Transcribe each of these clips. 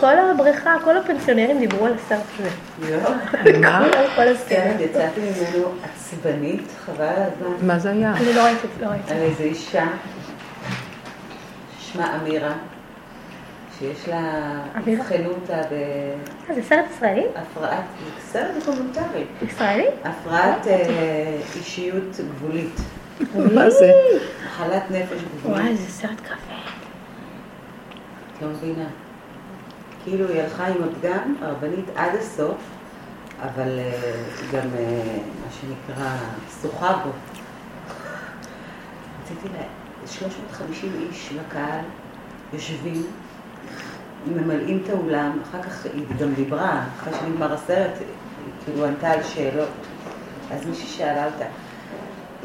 כל הבריכה, כל הפנסיונרים דיברו על הסרט הזה. מה? על כל הסרט. כן, יצאתי ממנו עצבנית, חבל על הזמן, מה זה היה? אני לא ראיתי, לא ראיתי. על איזו אישה ששמה אמירה, שיש לה, אמירה? אבחנו אותה אה, זה סרט ישראלי? בהפרעת, סרט דוקומנטרי, ישראלי? הפרעת אה, אישיות גבולית, מה זה? מחלת נפש וואי, גבולית, זה סרט כבד. את לא מבינה. כאילו היא הלכה עם הפגם, הרבנית עד הסוף, אבל אה, גם אה, מה שנקרא שוחה בו. רציתי לה, 350 איש בקהל יושבים, ממלאים את האולם, אחר כך היא גם דיברה, אחרי שנגמר הסרט, כאילו ענתה על שאלות. אז מישהי שאלה אותה,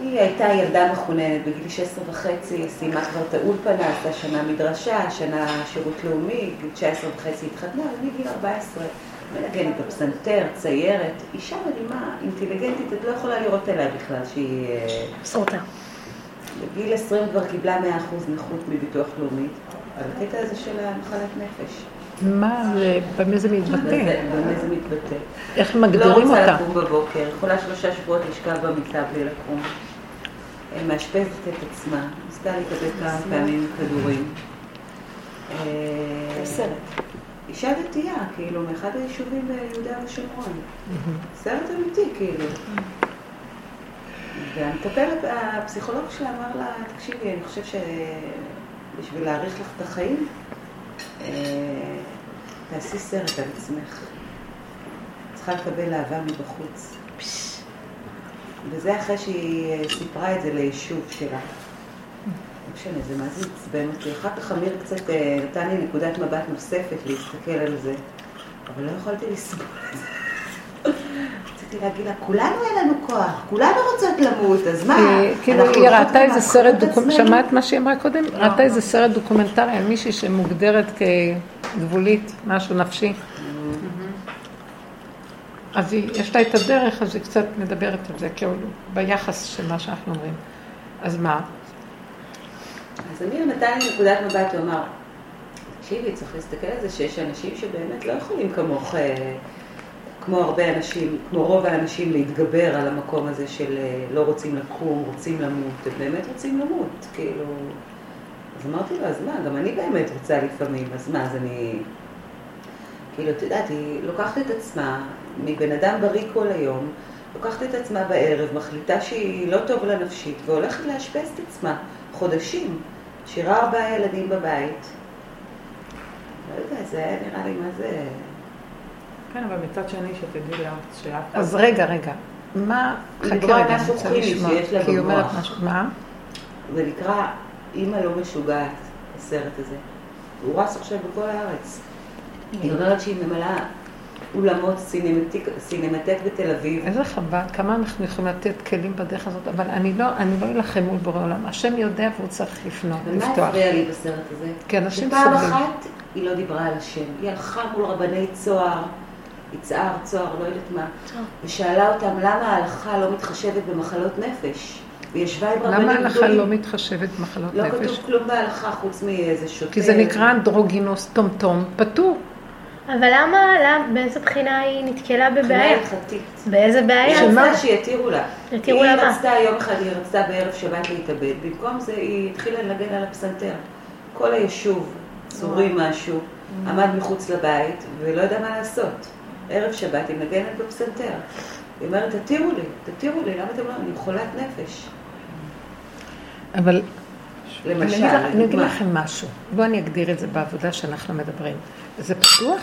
היא הייתה ילדה מחוננת, בגיל 16 וחצי, סיימה כבר את האולפנה, עשתה שנה מדרשה, שנה שירות לאומי, בגיל 19 וחצי התחתנה, ומגיל 14 מנגנת בפסנתר, ציירת, אישה מדהימה, אינטליגנטית, את לא יכולה לראות עליה בכלל שהיא... אה, סרוטה. בגיל 20 כבר קיבלה 100% נכות מביטוח לאומי, על הקטע הזה של המחלת נפש. מה זה, במה זה מתבטא? במה זה מתבטא? איך לא מגדירים רוצה אותה? לקום בבוקר, יכולה שלושה שבועות לשכב במיטה בלי לקום. אה, מאשפזת את עצמה, ניסתה להתאבד כמה פעמים כדורים. אה. אישה דתייה, כאילו, מאחד היישובים ביהודה ושומרון. סרט אמיתי, כאילו. והמטפלת, הפסיכולוג שלה אמר לה, תקשיבי, אני חושב שבשביל להאריך לך את החיים, אה, תעשי סרט על עצמך. צריכה לקבל אהבה מבחוץ. וזה אחרי שהיא אה, סיפרה את זה ליישוב שלה. לא משנה, זה מה זה עצבן אותי. אחר כך אמיר קצת אה, נתן לי נקודת מבט נוספת להסתכל על זה, אבל לא יכולתי לסבול את זה. רציתי להגיד לה, כולנו אין לנו כוח, כולנו רוצות למות, אז מה? כאילו היא הולכות ראתה איזה סרט דוקומנטרי? שמעת מה שהיא אמרה קודם? ראתה איזה סרט דוקומנטרי על מישהי שמוגדרת כגבולית, משהו נפשי. אז היא, יש לה את הדרך, אז היא קצת מדברת על זה, כאילו, ביחס של מה שאנחנו אומרים. אז מה? אז נתן לי נקודת מבט, הוא אמר, תקשיבי, צריך להסתכל על זה שיש אנשים שבאמת לא יכולים כמוך, אה, כמו הרבה אנשים, כמו רוב האנשים, להתגבר על המקום הזה של אה, לא רוצים לקום, רוצים למות, הם באמת רוצים למות, כאילו... אז אמרתי לו, אז מה, גם אני באמת רוצה לפעמים, אז מה, אז אני... כאילו, את יודעת, היא לוקחת את עצמה מבן אדם בריא כל היום, לוקחת את עצמה בערב, מחליטה שהיא לא טוב לה נפשית, והולכת לאשפז את עצמה חודשים. שירה ארבעה ילדים בבית. לא יודע, זה היה נראה לי מה זה... כן, אבל מצד שני, שתדעי לה, אחד... אז רגע, רגע. מה... על רגע, אני רוצה לשמוע. כי היא אומרת. משהו. מה? זה נקרא אימא לא משוגעת, הסרט הזה. הוא רץ עכשיו בכל הארץ. היא אומרת שהיא ממלאה אולמות סינמטק, סינמטק בתל אביב. איזה חבל, כמה אנחנו יכולים לתת כלים בדרך הזאת, אבל אני לא, לא אלחם מול בורא עולם. השם יודע והוא צריך לפנות, ומה לפתוח. הפריע לי בסרט הזה? כי אנשים שפעם סובלים. אחת היא לא דיברה על השם. היא הלכה מול רבני צוהר, יצהר, צוהר, לא יודעת מה, ושאלה אותם למה ההלכה לא מתחשבת במחלות נפש. וישבה עם רבנים למה. ההלכה לא מתחשבת במחלות לא נפש? כתוב כלום בהלכה חוץ מאיזה שוטר. כי זה נקרא אנדרוגינוס טומטום, פטור. אבל למה, למה, באיזה בחינה היא נתקלה בבעיה? מבחינה הלכתית. באיזה היא בעיה? רצתה שיתירו לה. יתירו לה היא מה? רצתה יום אחד, היא רצתה בערב שבת להתאבד. במקום זה היא התחילה לנגן על הפסנתר. כל היישוב, צורי משהו, Mm. עמד מחוץ לבית ולא ידע מה לעשות. ערב שבת היא מנגנת בפסנתר. היא אומרת, תתירו לי, תתירו לי, למה אתם לא... אני חולת נפש. אבל למשל, אני אגיד. לכם משהו. בואו אני אגדיר את זה בעבודה שאנחנו מדברים. זה פתוח?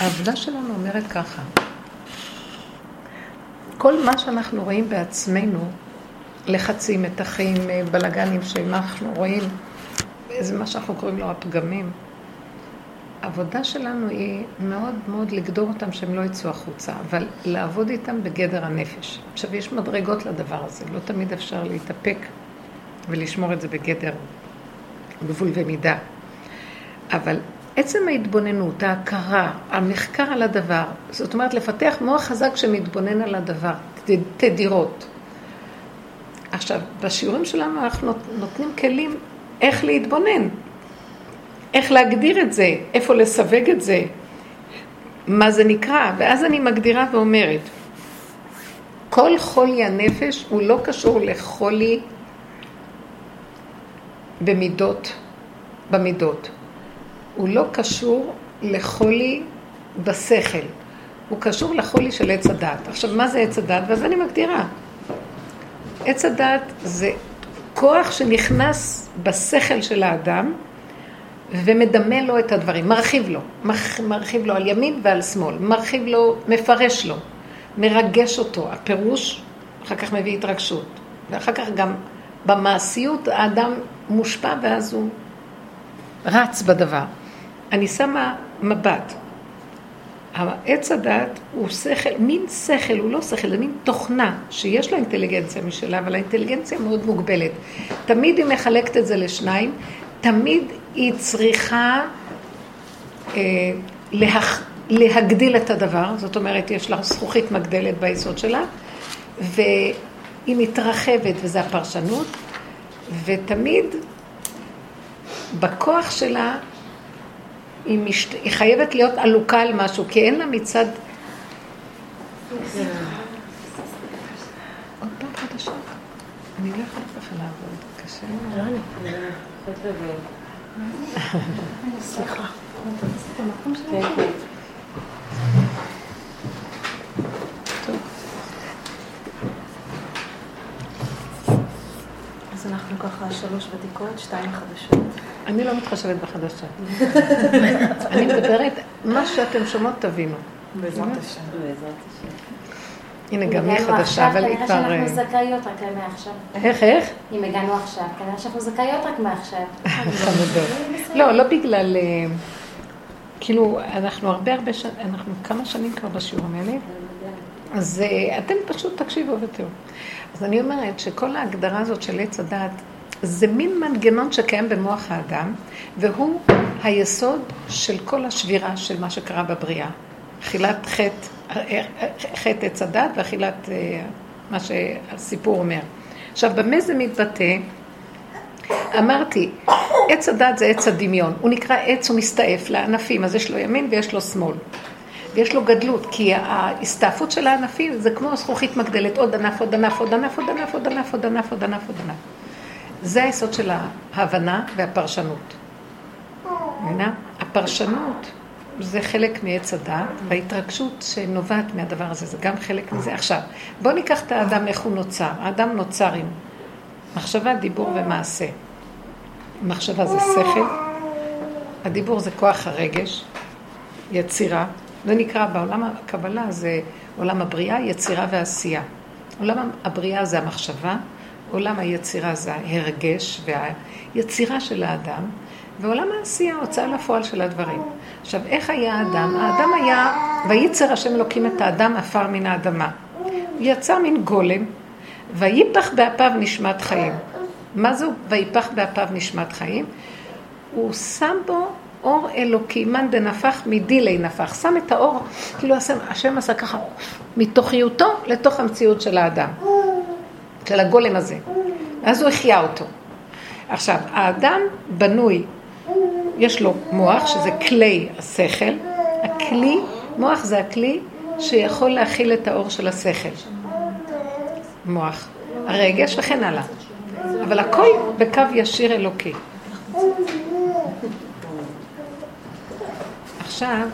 העבודה שלנו אומרת ככה. כל מה שאנחנו רואים בעצמנו, לחצים, מתחים, בלגנים שאנחנו רואים, זה מה שאנחנו קוראים לו הפגמים. העבודה שלנו היא מאוד מאוד לגדור אותם שהם לא יצאו החוצה, אבל לעבוד איתם בגדר הנפש. עכשיו, יש מדרגות לדבר הזה, לא תמיד אפשר להתאפק ולשמור את זה בגדר גבול ומידה. אבל עצם ההתבוננות, ההכרה, המחקר על הדבר, זאת אומרת לפתח מוח חזק שמתבונן על הדבר, תדירות. עכשיו, בשיעורים שלנו אנחנו נות- נותנים כלים איך להתבונן. איך להגדיר את זה, איפה לסווג את זה, מה זה נקרא, ואז אני מגדירה ואומרת, כל חולי הנפש הוא לא קשור לחולי במידות, במידות. הוא לא קשור לחולי בשכל. הוא קשור לחולי של עץ הדת. עכשיו, מה זה עץ הדת? ואז אני מגדירה. עץ הדת זה כוח שנכנס בשכל של האדם ומדמה לו את הדברים, מרחיב לו, מרחיב לו על ימין ועל שמאל, מרחיב לו, מפרש לו, מרגש אותו. הפירוש אחר כך מביא התרגשות, ואחר כך גם במעשיות האדם מושפע ואז הוא רץ בדבר. אני שמה מבט. עץ הדת הוא שכל, מין שכל, הוא לא שכל, זה מין תוכנה שיש לה אינטליגנציה משלה, אבל האינטליגנציה מאוד מוגבלת. תמיד היא מחלקת את זה לשניים, תמיד היא צריכה אה, להח, להגדיל את הדבר, זאת אומרת, יש לה זכוכית מגדלת ביסוד שלה, והיא מתרחבת, וזה הפרשנות, ותמיד בכוח שלה היא, משת... היא חייבת להיות עלוקה על משהו, כי אין לה מצד... עוד פעם חדשה? אני לא יכולה ככה לעבוד, קשה לי. סליחה. אז אנחנו ככה שלוש ותיקות, שתיים חדשות. אני לא מתחשבת בחדשה. אני מדברת, מה שאתם שומעות תבינו. בעזרת השם. הנה, גם היא חדשה, אבל היא כבר... כנראה שאנחנו זכאיות רק מעכשיו. איך, איך? אם הגענו עכשיו, כנראה שאנחנו זכאיות רק מעכשיו. חמודות. לא, לא בגלל... אה, כאילו, אנחנו הרבה הרבה שנים, אנחנו כמה שנים כבר בשיעורים האלה, אז אה, אתם פשוט תקשיבו ותראו. אז אני אומרת שכל ההגדרה הזאת של עץ הדת, זה מין מנגנון שקיים במוח האדם, והוא היסוד של כל השבירה של מה שקרה בבריאה. אכילת חטא, חטא עץ הדת ואכילת אה, מה שהסיפור אומר. עכשיו, במה זה מתבטא? אמרתי, עץ הדת זה עץ הדמיון. הוא נקרא עץ, הוא מסתעף לענפים, אז יש לו ימין ויש לו שמאל. ויש לו גדלות, כי ההסתעפות של הענפים זה כמו זכוכית מגדלת, עוד ענף, עוד ענף, עוד ענף, עוד ענף, עוד ענף, עוד ענף, עוד ענף, עוד ענף. זה היסוד של ההבנה והפרשנות. מבינה? הפרשנות זה חלק מעץ הדעת, וההתרגשות שנובעת מהדבר הזה, זה גם חלק מזה. עכשיו, בואו ניקח את האדם, איך הוא נוצר. האדם נוצר עם מחשבה, דיבור ומעשה. מחשבה זה שכל, הדיבור זה כוח הרגש, יצירה, זה נקרא בעולם הקבלה, זה עולם הבריאה, יצירה ועשייה. עולם הבריאה זה המחשבה, עולם היצירה זה ההרגש והיצירה של האדם, ועולם העשייה, הוצאה לפועל של הדברים. עכשיו, איך היה האדם? האדם היה, וייצר השם אלוקים את האדם עפר מן האדמה. הוא יצא מין גולם, ויפח באפיו נשמת חיים. מה זה ויפח באפיו נשמת חיים? הוא שם בו אור אלוקי, מאן דנפח מדילי נפח. שם את האור, כאילו השם, השם עשה ככה, מתוכיותו לתוך המציאות של האדם, של הגולם הזה. אז הוא החיה אותו. עכשיו, האדם בנוי, יש לו מוח, שזה כלי השכל. הכלי, מוח זה הכלי שיכול להכיל את האור של השכל. מוח, הרגש וכן הלאה. אבל הכל בקו ישיר אלוקי. עכשיו,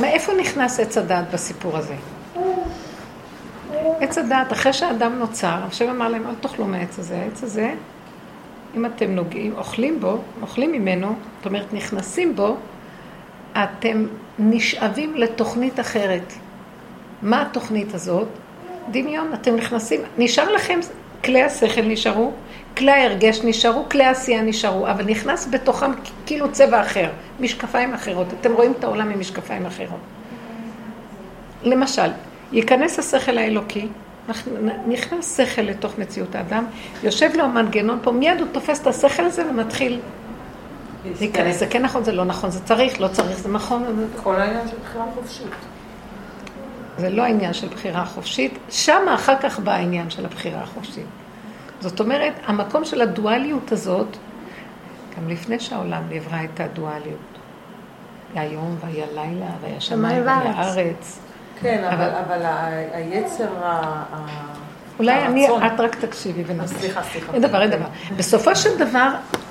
מאיפה נכנס עץ הדעת בסיפור הזה? עץ הדעת, אחרי שהאדם נוצר, השם אמר להם, אל תאכלו מהעץ הזה. העץ הזה, אם אתם נוגעים, אוכלים בו, אוכלים ממנו, זאת אומרת, נכנסים בו, אתם נשאבים לתוכנית אחרת. מה התוכנית הזאת? דמיון, אתם נכנסים, נשאר לכם, כלי השכל נשארו, כלי ההרגש נשארו, כלי העשייה נשארו, אבל נכנס בתוכם כאילו צבע אחר, משקפיים אחרות. אתם רואים את העולם ממשקפיים אחרות. למשל, ייכנס השכל האלוקי, נכנס שכל לתוך מציאות האדם, יושב לו המנגנון פה, מיד הוא תופס את השכל הזה ומתחיל להיכנס. זה כן נכון, זה לא נכון, זה צריך, לא צריך, זה נכון. כל העניין של בחירה חופשית. זה לא העניין של בחירה חופשית, שם אחר כך בא העניין של הבחירה החופשית. זאת אומרת, המקום של הדואליות הזאת, גם לפני שהעולם נברא את הדואליות. היה יום והיה לילה, והיה שמיים והיה. ארץ. כן, אבל, אבל- אבל היצר, ה- אולי אני, הרצון- את רק תקשיבי ונעשה. סליחה, סליחה. אין דבר, אין דבר. בסופו של דבר,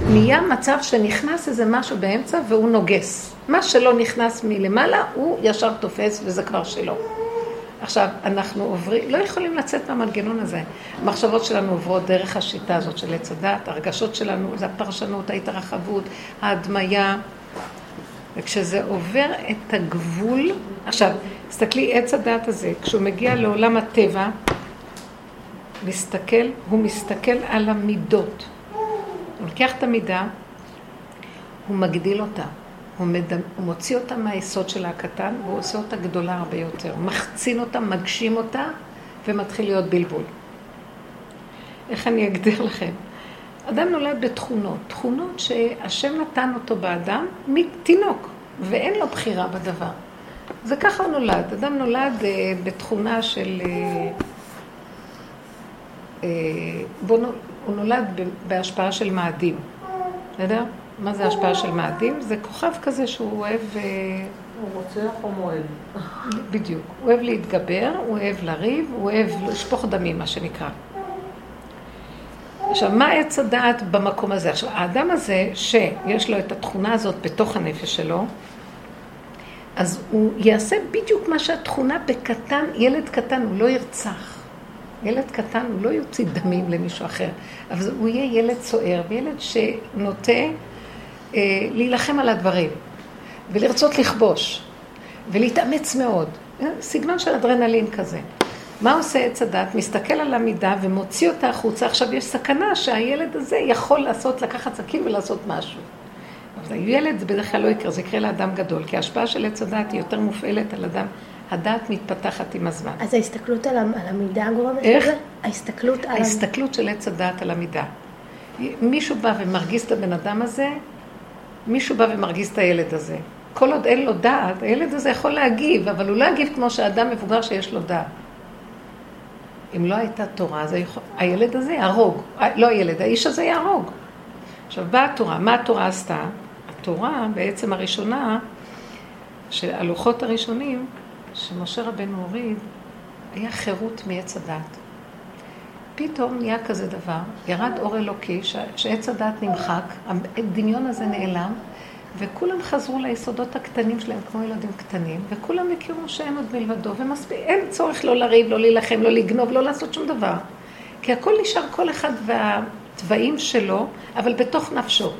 נהיה מצב שנכנס איזה משהו באמצע והוא נוגס. מה שלא נכנס מלמעלה, הוא ישר תופס וזה כבר שלו. עכשיו, אנחנו עוברים, לא יכולים לצאת מהמנגנון הזה. המחשבות שלנו עוברות דרך השיטה הזאת של עץ הדת, הרגשות שלנו, זה הפרשנות, ההתרחבות, ההדמיה. וכשזה עובר את הגבול, עכשיו, תסתכלי, עץ הדת הזה, כשהוא מגיע לעולם הטבע, מסתכל, הוא מסתכל על המידות. הוא לוקח את המידה, הוא מגדיל אותה. הוא, מדמ... הוא מוציא אותה מהיסוד שלה הקטן, והוא עושה אותה גדולה הרבה יותר. מחצין אותה, מגשים אותה, ומתחיל להיות בלבול. איך אני אגדיר לכם? אדם נולד בתכונות, תכונות שהשם נתן אותו באדם מתינוק, ואין לו בחירה בדבר. זה ככה הוא נולד. אדם נולד אה, בתכונה של... אה, אה, בוא נ... הוא נולד בהשפעה של מאדים, בסדר? מה זה השפעה של מאדים? זה כוכב כזה שהוא אוהב, אה, הוא רוצח או מועד? בדיוק, הוא אוהב להתגבר, הוא אוהב לריב, הוא אוהב לשפוך דמים, מה שנקרא. עכשיו, מה עץ הדעת במקום הזה? עכשיו, האדם הזה, שיש לו את התכונה הזאת בתוך הנפש שלו, אז הוא יעשה בדיוק מה שהתכונה בקטן, ילד קטן, הוא לא ירצח. ילד קטן, הוא לא יוציא דמים למישהו אחר, אבל הוא יהיה ילד סוער, וילד שנוטה להילחם על הדברים, ולרצות לכבוש, ולהתאמץ מאוד. אה, סגנון של אדרנלין כזה. מה עושה עץ הדת? מסתכל על המידה ומוציא אותה החוצה. עכשיו יש סכנה שהילד הזה יכול לעשות, לקחת סכין ולעשות משהו. אבל ילד זה בדרך כלל לא יקרה, זה יקרה לאדם גדול, כי ההשפעה של עץ הדת היא יותר מופעלת על אדם. הדעת מתפתחת עם הזמן. אז ההסתכלות על, על המידה גורמת איך? לזה? ההסתכלות על... ההסתכלות של עץ הדעת על המידה. מישהו בא ומרגיז את הבן אדם הזה, מישהו בא ומרגיז את הילד הזה. כל עוד אין לו דעת, הילד הזה יכול להגיב, אבל הוא לא יגיב כמו שאדם מבוגר שיש לו דעת. אם לא הייתה תורה, אז היכול- הילד הזה יהרוג. אה, לא הילד, האיש הזה יהרוג. עכשיו, באה התורה, מה התורה עשתה? התורה בעצם הראשונה, שהלוחות הראשונים, שמשה רבנו הוריד, היה חירות מעץ הדת. פתאום נהיה כזה דבר, ירד אור אלוקי, ש- שעץ הדת נמחק, הדמיון הזה נעלם, וכולם חזרו ליסודות הקטנים שלהם כמו ילדים קטנים, וכולם הכירו שאין עוד מלבדו, ומספיק, אין צורך לא לריב, לא להילחם, לא לגנוב, לא לעשות שום דבר. כי הכל נשאר כל אחד והתוואים שלו, אבל בתוך נפשו.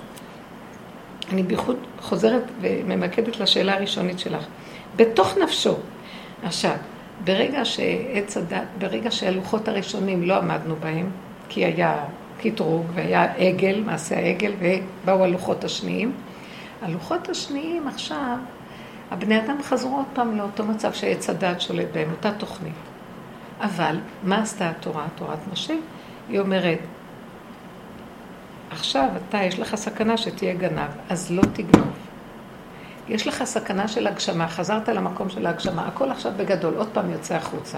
אני בייחוד חוזרת וממקדת לשאלה הראשונית שלך. בתוך נפשו. עכשיו, ברגע שעץ הדת, ברגע שהלוחות הראשונים לא עמדנו בהם, כי היה קטרוג והיה עגל, מעשה העגל, ובאו הלוחות השניים, הלוחות השניים עכשיו, הבני אדם חזרו עוד פעם לאותו מצב שעץ הדת שולט בהם, אותה תוכנית. אבל, מה עשתה התורה, תורת משה? היא אומרת, עכשיו אתה, יש לך סכנה שתהיה גנב, אז לא תגנוב. יש לך סכנה של הגשמה, חזרת למקום של ההגשמה, הכל עכשיו בגדול, עוד פעם יוצא החוצה.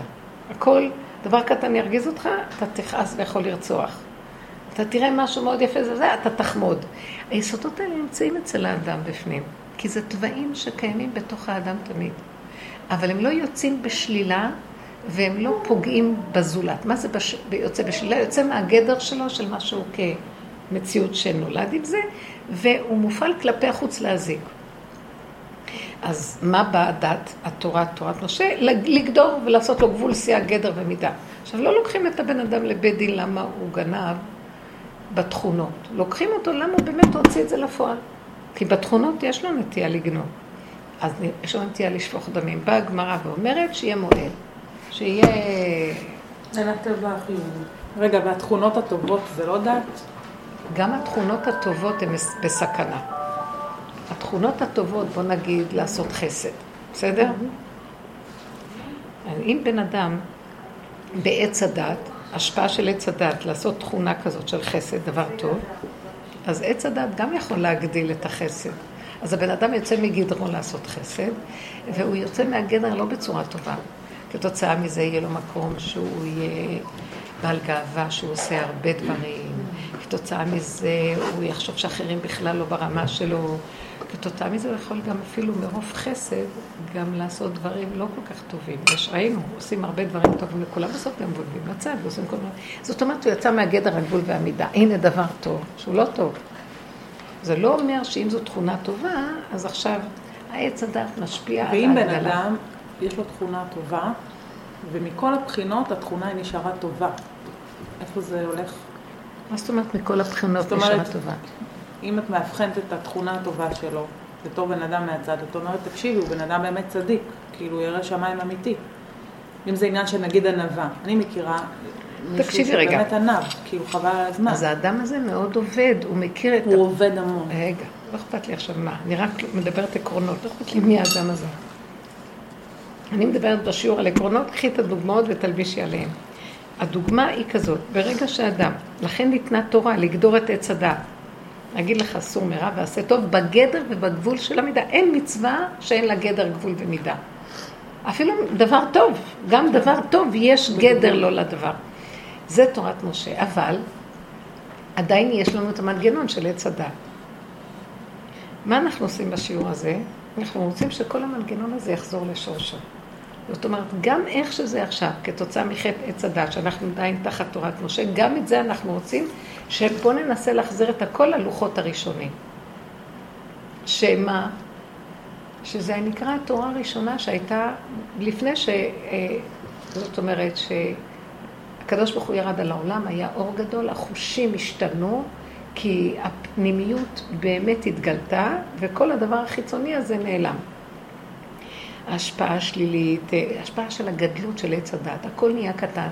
הכל, דבר קטן ירגיז אותך, אתה תכעס ויכול לרצוח. אתה תראה משהו מאוד יפה, זה זה, אתה תחמוד. היסודות האלה נמצאים אצל האדם בפנים, כי זה תוואים שקיימים בתוך האדם תמיד. אבל הם לא יוצאים בשלילה, והם לא פוגעים בזולת. מה זה בש... יוצא בשלילה? יוצא מהגדר שלו, של משהו כמציאות שנולד עם זה, והוא מופעל כלפי החוץ להזיק. אז מה באה הדת, התורה, תורת משה? לגדור ולעשות לו גבול סייג, גדר ומידה. עכשיו, לא לוקחים את הבן אדם לבית דין למה הוא גנב בתכונות. לוקחים אותו למה הוא באמת הוציא את זה לפועל. כי בתכונות יש לו נטייה לגנוב. אז יש לו נטייה לשפוך דמים. באה הגמרא ואומרת שיהיה מועל. שיהיה... אין הטבע החיובי. רגע, והתכונות הטובות זה לא דת? גם התכונות הטובות הן בסכנה. התכונות הטובות, בוא נגיד, לעשות חסד, בסדר? אם בן אדם בעץ הדת, השפעה של עץ הדת, לעשות תכונה כזאת של חסד, דבר טוב, אז עץ הדת גם יכול להגדיל את החסד. אז הבן אדם יוצא מגדרו לעשות חסד, והוא יוצא מהגדר לא בצורה טובה. כתוצאה מזה יהיה לו מקום שהוא יהיה בעל גאווה, שהוא עושה הרבה דברים, כתוצאה מזה הוא יחשוב שאחרים בכלל לא ברמה שלו. כתוצאה מזה הוא יכול גם אפילו מרוב חסד, גם לעשות דברים לא כל כך טובים. יש, ראינו, עושים הרבה דברים טובים לכולם, בסוף גם בולבים לצד ועושים כל מיני... זאת אומרת, הוא יצא מהגדר הגבול והמידה. הנה דבר טוב, שהוא לא טוב. זה לא אומר שאם זו תכונה טובה, אז עכשיו העץ הדת משפיע על ואם בן ההגדלה. אדם, יש לו תכונה טובה, ומכל הבחינות התכונה היא נשארה טובה. איפה זה הולך? מה זאת אומרת מכל הבחינות נשארה טובה? אם את מאבחנת את התכונה הטובה שלו, בתור בן אדם מהצד, את אומרת, תקשיבי, הוא בן אדם באמת צדיק, כאילו, ירא שמיים אמיתי. אם זה עניין של נגיד ענווה, אני מכירה מישהו. שבאמת ענב, כאילו חבל על הזמן. אז האדם הזה מאוד עובד, הוא מכיר את... הוא עובד המון. רגע, לא אכפת לי עכשיו מה, אני רק מדברת עקרונות, לא אכפת לי מי האדם הזה. אני מדברת בשיעור על עקרונות, קחי את הדוגמאות ותלבישי עליהן. הדוגמה היא כזאת, ברגע שאדם, לכן ניתנה תורה לגדור את עץ הדעת. להגיד לך סור מרע ועשה טוב בגדר ובגבול של המידה. אין מצווה שאין לה גדר, גבול ומידה. אפילו דבר טוב, גם דבר טוב יש גדר לא לדבר. זה תורת משה, אבל עדיין יש לנו את המנגנון של עץ הדת. מה אנחנו עושים בשיעור הזה? אנחנו רוצים שכל המנגנון הזה יחזור לשורשו. זאת אומרת, גם איך שזה עכשיו, כתוצאה מחטא עץ הדת, שאנחנו עדיין תחת תורת משה, גם את זה אנחנו רוצים, שבואו ננסה להחזיר את הכל ללוחות הראשונים. שמה? שזה נקרא התורה הראשונה שהייתה לפני ש... אה, זאת אומרת שהקדוש ברוך הוא ירד על העולם, היה אור גדול, החושים השתנו, כי הפנימיות באמת התגלתה, וכל הדבר החיצוני הזה נעלם. ההשפעה השלילית, אה, ההשפעה של הגדלות של עץ הדת, הכל נהיה קטן.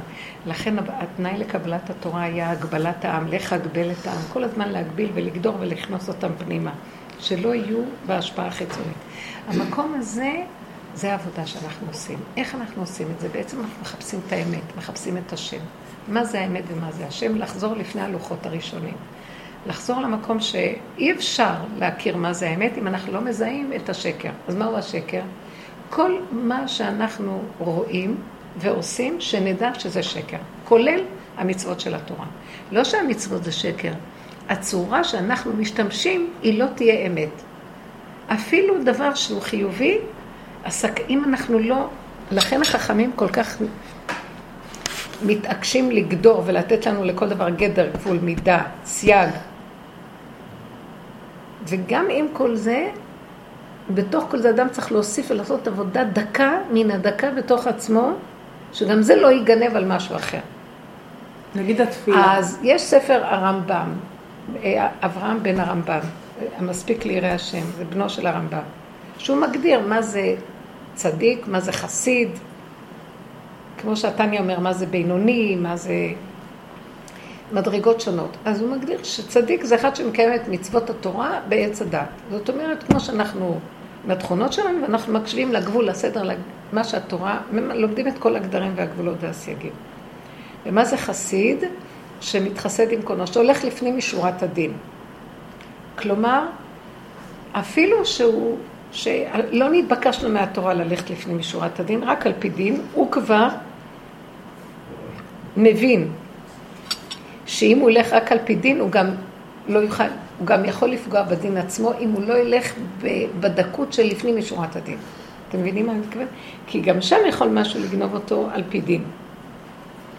לכן התנאי לקבלת התורה היה הגבלת העם, לך אגבל את העם, כל הזמן להגביל ולגדור ולכנוס אותם פנימה, שלא יהיו בהשפעה החיצונית. המקום הזה, זה העבודה שאנחנו עושים. איך אנחנו עושים את זה? בעצם אנחנו מחפשים את האמת, מחפשים את השם. מה זה האמת ומה זה השם? לחזור לפני הלוחות הראשונים. לחזור למקום שאי אפשר להכיר מה זה האמת אם אנחנו לא מזהים את השקר. אז מהו השקר? כל מה שאנחנו רואים ועושים, שנדע שזה שקר, כולל המצוות של התורה. לא שהמצוות זה שקר, הצורה שאנחנו משתמשים היא לא תהיה אמת. אפילו דבר שהוא חיובי, הסק... אם אנחנו לא... לכן החכמים כל כך מתעקשים לגדור ולתת לנו לכל דבר גדר, גבול, מידה, סייג. וגם עם כל זה, בתוך כל זה אדם צריך להוסיף ולעשות עבודה דקה מן הדקה בתוך עצמו, שגם זה לא ייגנב על משהו אחר. נגיד התפילה. אז יש ספר הרמב"ם, אה, אברהם בן הרמב"ם, המספיק לירא השם, זה בנו של הרמב"ם, שהוא מגדיר מה זה צדיק, מה זה חסיד, כמו שהתניא אומר, מה זה בינוני, מה זה מדרגות שונות. אז הוא מגדיר שצדיק זה אחד שמקיים את מצוות התורה בעץ הדת. זאת אומרת, כמו שאנחנו, מהתכונות שלנו, ואנחנו מקשיבים לגבול, לסדר, מה שהתורה, לומדים את כל הגדרים והגבולות והסייגים. ומה זה חסיד? שמתחסד עם קונו, שהולך לפנים משורת הדין. כלומר, אפילו שהוא, שלא נתבקשנו מהתורה ללכת לפנים משורת הדין, רק על פי דין, הוא כבר מבין שאם הוא ילך רק על פי דין, הוא גם לא יוכל, הוא גם יכול לפגוע בדין עצמו, אם הוא לא ילך בדקות של לפנים משורת הדין. אתם מבינים מה אני מתכוון? כי גם שם יכול משהו לגנוב אותו על פי דין.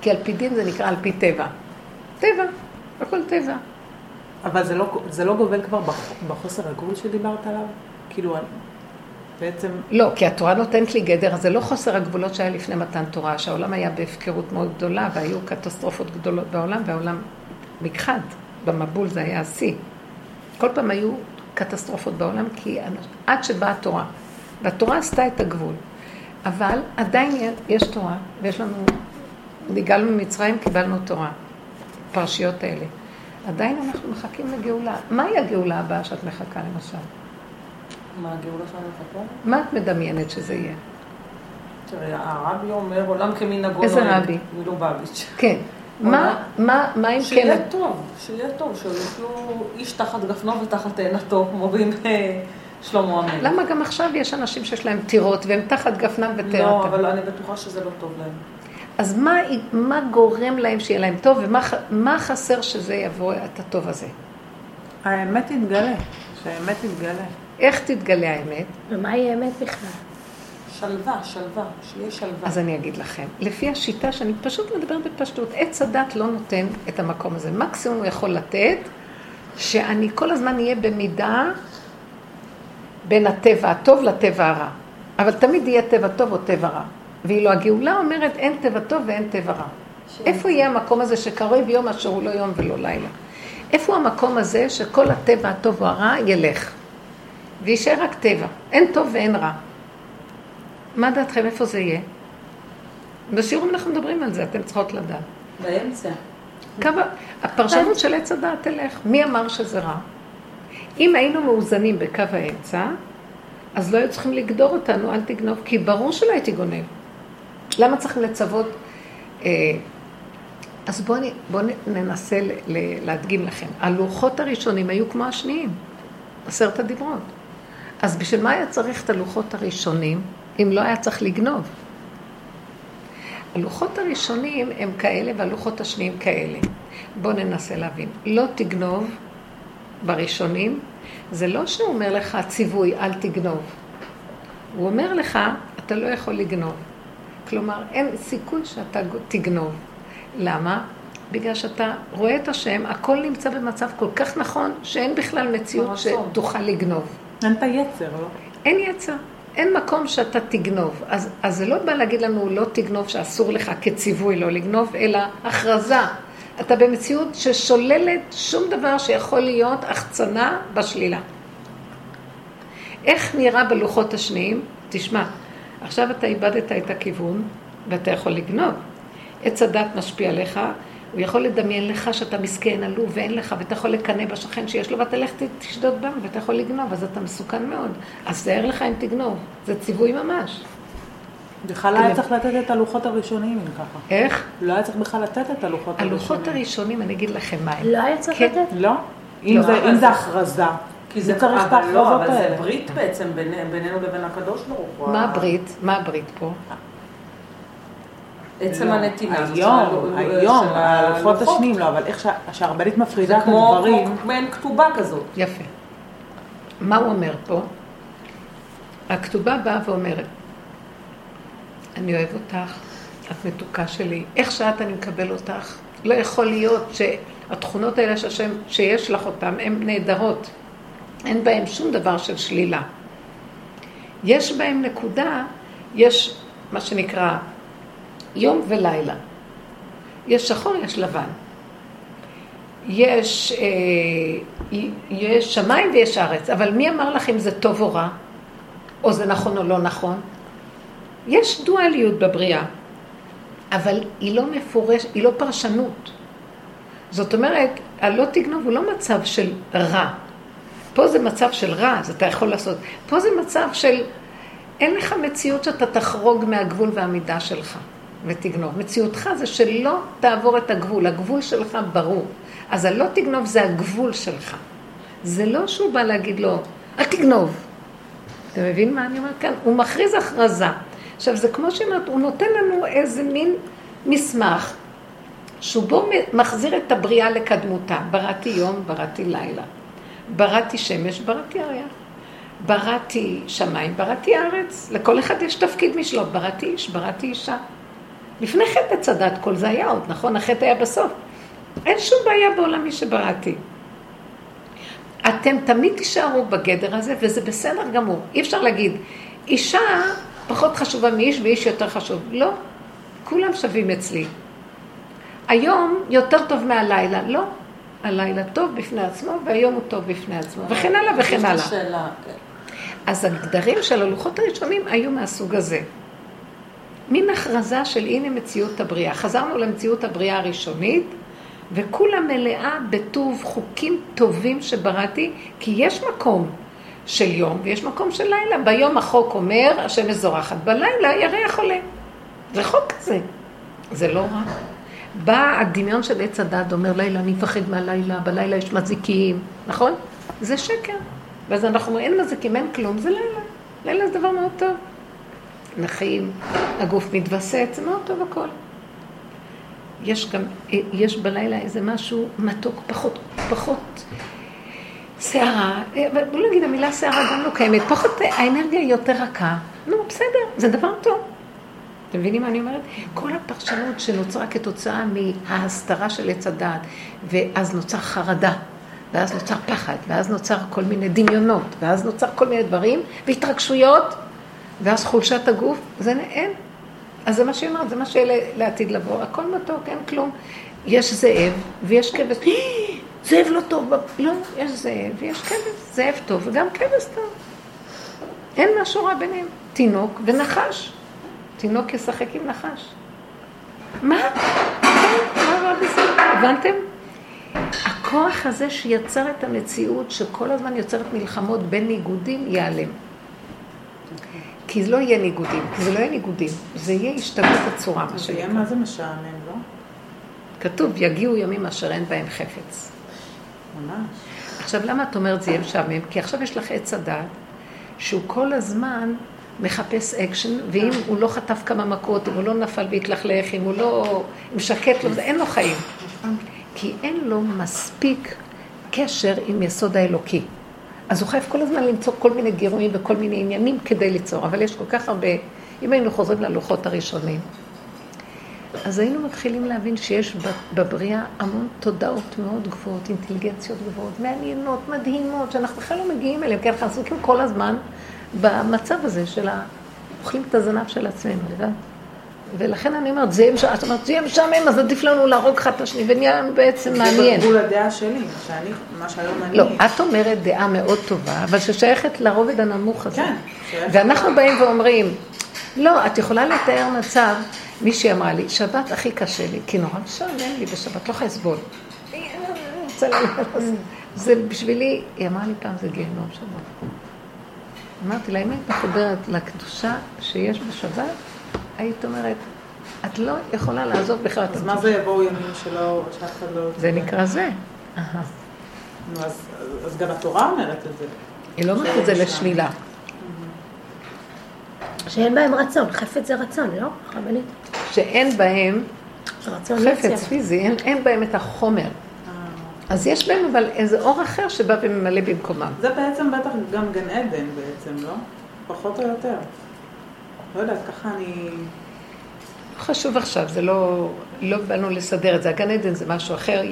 כי על פי דין זה נקרא על פי טבע. טבע, הכל טבע. אבל זה לא, זה לא גובל כבר בח- בחוסר הגבול שדיברת עליו? כאילו, בעצם... לא, כי התורה נותנת לי גדר, אז זה לא חוסר הגבולות שהיה לפני מתן תורה, שהעולם היה בהפקרות מאוד גדולה, והיו קטסטרופות גדולות בעולם, והעולם נכחד, במבול זה היה השיא. כל פעם היו קטסטרופות בעולם, כי עד שבאה התורה, והתורה עשתה את הגבול. אבל עדיין יש תורה, ויש לנו, נגאלנו ממצרים, קיבלנו תורה, פרשיות האלה. עדיין אנחנו מחכים לגאולה. מהי הגאולה הבאה שאת מחכה למשל? מה הגאולה שלנו מחכה? מה את מדמיינת שזה יהיה? תראה, הרבי אומר עולם כמנהגו איזה נוהג", רבי? מלובביץ'. כן. מה, מה, מה אם כן... שיהיה טוב, שיהיה טוב, שיוכלו איש תחת גפנו ותחת תאנתו, כמו בימי שלמה המלך. למה גם עכשיו יש אנשים שיש להם טירות והם תחת גפנם לא, וטרתם? אבל אני בטוחה שזה לא טוב להם. אז מה, מה גורם להם שיהיה להם טוב, ומה מה חסר שזה יבוא את הטוב הזה? האמת תתגלה, שהאמת תתגלה. איך תתגלה האמת? ומהי האמת בכלל? שלווה, שלווה, שיהיה שלווה. אז אני אגיד לכם, לפי השיטה שאני פשוט מדברת בפשטות, עץ הדת לא נותן את המקום הזה. מקסימום הוא יכול לתת, שאני כל הזמן אהיה במידה בין הטבע הטוב לטבע הרע. אבל תמיד יהיה טבע טוב או טבע רע. ואילו הגאולה אומרת אין טבע טוב ואין טבע רע. איפה יהיה המקום הזה שקרוב יום אשר הוא לא יום ולא לילה? איפה המקום הזה שכל הטבע הטוב או הרע ילך? ויישאר רק טבע. אין טוב ואין רע. מה דעתכם, איפה זה יהיה? בשיעורים אנחנו מדברים על זה, אתן צריכות לדעת. באמצע. קו... הפרשנות של עץ הדעת תלך. מי אמר שזה רע? אם היינו מאוזנים בקו האמצע, אז לא היו צריכים לגדור אותנו, אל תגנוב, כי ברור שלא הייתי גונב. למה צריכים לצוות? אה, אז בואו בוא ננסה להדגים לכם. הלוחות הראשונים היו כמו השניים, עשרת הדיברות. אז בשביל מה היה צריך את הלוחות הראשונים, אם לא היה צריך לגנוב? הלוחות הראשונים הם כאלה והלוחות השניים כאלה. בואו ננסה להבין. לא תגנוב בראשונים, זה לא שהוא אומר לך ציווי, אל תגנוב. הוא אומר לך, אתה לא יכול לגנוב. כלומר, אין סיכוי שאתה תגנוב. למה? בגלל שאתה רואה את השם, הכל נמצא במצב כל כך נכון, שאין בכלל מציאות שתוכל לגנוב. אין את היצר, לא? אין יצר. אין מקום שאתה תגנוב. אז, אז זה לא בא להגיד לנו לא תגנוב שאסור לך כציווי לא לגנוב, אלא הכרזה. אתה במציאות ששוללת שום דבר שיכול להיות החצנה בשלילה. איך נראה בלוחות השניים? תשמע, עכשיו אתה איבדת את הכיוון ואתה יכול לגנוב. עץ הדת משפיע עליך, הוא יכול לדמיין לך שאתה מסכן, עלוב ואין לך, ואתה יכול לקנא בשכן שיש לו, ואתה לך תשדוד בם, ואתה יכול לגנוב, אז אתה מסוכן מאוד. אז תאר לך אם תגנוב, זה ציווי ממש. בכלל לא היה צריך לתת את הלוחות הראשונים, אם ככה. איך? לא היה צריך בכלל לתת את הלוחות הראשונים. הלוחות הראשונים, אני אגיד לכם מה הם. לא היה צריך כן. לתת? לא. אם זה הכרזה. כי זה צריך את ההכרזות האלה. אבל. זה ברית בעצם בינינו לבין הקדוש ברוך הוא. מה הברית? מה הברית פה? עצם הנתינה. הזאת היום, היום, הלוחות. השניים, לא, אבל איך שה- שהרבנית זה מפרידה את הדברים. כמו מעין כתובה כזאת. יפה. מה הוא אומר פה? הכתובה באה ואומרת, אני אוהב אותך, את מתוקה שלי, איך שאת אני מקבל אותך. לא יכול להיות שהתכונות האלה שהשם, שיש לך אותן, הן נהדרות. אין בהן שום דבר של שלילה. יש בהן נקודה, יש מה שנקרא יום ולילה. יש שחור, יש לבן. יש, אה, יש שמיים ויש ארץ, אבל מי אמר לך אם זה טוב או רע? או זה נכון או לא נכון? יש דואליות בבריאה, אבל היא לא מפורש, היא לא פרשנות. זאת אומרת, הלא תגנוב הוא לא מצב של רע. פה זה מצב של רע, אז אתה יכול לעשות. פה זה מצב של, אין לך מציאות שאתה תחרוג מהגבול והמידה שלך ותגנוב. מציאותך זה שלא תעבור את הגבול, הגבול שלך ברור. אז הלא תגנוב זה הגבול שלך. זה לא שהוא בא להגיד לו, אל תגנוב. אתה מבין מה אני אומרת כאן? הוא מכריז הכרזה. עכשיו, זה כמו שאומרת, הוא נותן לנו איזה מין מסמך, שהוא בו מחזיר את הבריאה לקדמותה. בראתי יום, בראתי לילה. בראתי שמש, בראתי ירח. בראתי שמיים, בראתי ארץ. לכל אחד יש תפקיד משלו. בראתי איש, בראתי אישה. לפני חטא עץ הדת כל זה היה עוד, נכון? החטא היה בסוף. אין שום בעיה בעולמי שבראתי. אתם תמיד תישארו בגדר הזה, וזה בסדר גמור. אי אפשר להגיד, אישה פחות חשובה מאיש ואיש יותר חשוב. לא, כולם שווים אצלי. היום יותר טוב מהלילה. לא, הלילה טוב בפני עצמו, והיום הוא טוב בפני עצמו, וכן הלאה וכן הלאה. שאלה. אז הגדרים של הלוחות הראשונים היו מהסוג הזה. מין הכרזה של הנה מציאות הבריאה. חזרנו למציאות הבריאה הראשונית, וכולה מלאה בטוב חוקים טובים שבראתי, כי יש מקום של יום ויש מקום של לילה. ביום החוק אומר, השמש זורחת, בלילה ירח עולה. זה חוק כזה. זה לא רע. בא הדמיון של עץ הדת, אומר לילה, אני מפחד מהלילה, בלילה יש מזיקים, נכון? זה שקר. ואז אנחנו אומרים, אין מזיקים, אין כלום, זה לילה. לילה זה דבר מאוד טוב. נחים, הגוף מתווסת, זה מאוד טוב הכל. יש גם, יש בלילה איזה משהו מתוק, פחות, פחות שערה, בוא נגיד המילה שערה גם לא קיימת, פחות, האנרגיה היא יותר רכה, נו בסדר, זה דבר טוב. אתם מבינים מה אני אומרת? כל הפרשנות שנוצרה כתוצאה מההסתרה של עץ הדעת, ואז נוצר חרדה, ואז נוצר פחד, ואז נוצר כל מיני דמיונות, ואז נוצר כל מיני דברים, והתרגשויות, ואז חולשת הגוף, זה אין. אז זה מה שהיא אומרת, זה מה שיהיה לעתיד לבוא. הכל מתוק, אין כלום. יש זאב ויש כבש. זאב לא טוב, לא, יש זאב ויש כבש. זאב טוב וגם כבש טוב. אין משהו רע ביניהם. תינוק ונחש. תינוק ישחק עם נחש. מה? מה רע בזה? הבנתם? הכוח הזה שיצר את המציאות, שכל הזמן יוצרת מלחמות בין ניגודים, ייעלם. כי זה לא יהיה ניגודים, כי זה לא יהיה ניגודים, זה יהיה השתוות הצורה, מה שנקרא. זה יהיה מה זה משעמם, לא? כתוב, יגיעו ימים אשר אין בהם חפץ. ממש. עכשיו, למה את אומרת זה יהיה משעמם? כי עכשיו יש לך עץ הדעת, שהוא כל הזמן מחפש אקשן, ואם הוא לא חטף כמה מכות, אם הוא לא נפל והתלכלך, אם הוא לא... אם שקט לו, אין לו חיים. כי אין לו מספיק קשר עם יסוד האלוקי. אז הוא חייב כל הזמן למצוא כל מיני גירויים וכל מיני עניינים כדי ליצור, אבל יש כל כך הרבה, אם היינו חוזרים ללוחות הראשונים, אז היינו מתחילים להבין שיש בבריאה המון תודעות מאוד גבוהות, אינטליגנציות גבוהות, מעניינות, מדהימות, שאנחנו בכלל לא מגיעים אליהן, כי אנחנו עסוקים כל הזמן במצב הזה של ה... אוכלים את הזנב של עצמנו, יודעת? ולכן אני אומרת, זה יהיה משעמם, את אומרת, זה יהיה משעמם, אז עדיף לנו להרוג אחד את השני, ונהיה לנו בעצם מעניין. זה בגבול הדעה שלי, שאני, מה שהיום אני... לא, את אומרת דעה מאוד טובה, אבל ששייכת לרובד הנמוך הזה. כן. ואנחנו באים ואומרים, לא, את יכולה לתאר מצב, מישהי אמרה לי, שבת הכי קשה לי, כי נורא משעמם לי בשבת, לא יכולה לסבול. זה בשבילי, היא אמרה לי פעם, זה גיהנום שבת. אמרתי לה, אם היית מחוברת לקדושה שיש בשבת, היית אומרת, את לא יכולה לעזוב בכלל אז מה זה יבואו ימים שלא, שאף אחד לא... זה נקרא זה. אז גם התורה אומרת את זה. היא לא אומרת את זה לשלילה. שאין בהם רצון, חפץ זה רצון, לא? רבנית. שאין בהם רצון חפץ פיזי, אין, אין בהם את החומר. אז יש בהם אבל איזה אור אחר שבא וממלא במקומם. זה בעצם בטח גם גן עדן בעצם, לא? פחות או יותר. לא יודעת, ככה אני... חשוב עכשיו, זה לא, לא באנו לסדר את זה. הגן עדן זה משהו אחר,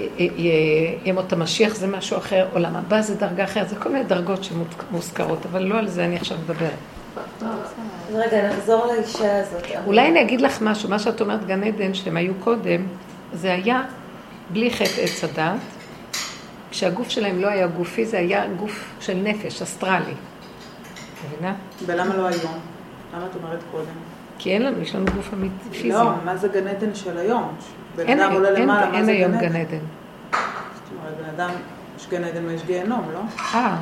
ימות המשיח זה משהו אחר, עולם הבא זה דרגה אחרת, זה כל מיני דרגות שמוזכרות, אבל לא על זה אני עכשיו מדברת. רגע, נחזור לאישה הזאת. אולי אני אגיד לך משהו, מה שאת אומרת גן עדן, שהם היו קודם, זה היה בלי חטא עץ הדת, כשהגוף שלהם לא היה גופי, זה היה גוף של נפש, אסטרלי. מבינה? ולמה לא היום? למה את אומרת קודם? כי אין לנו, יש לנו גוף אמיתי פיזי. לא, מה זה גן עדן של היום? בן אין, אדם עולה אין, למעלה, אין מה זה היום גן גן עדן? עדן. זאת אומרת, בן אדם, יש גן עדן ויש גיהנום, לא? אה,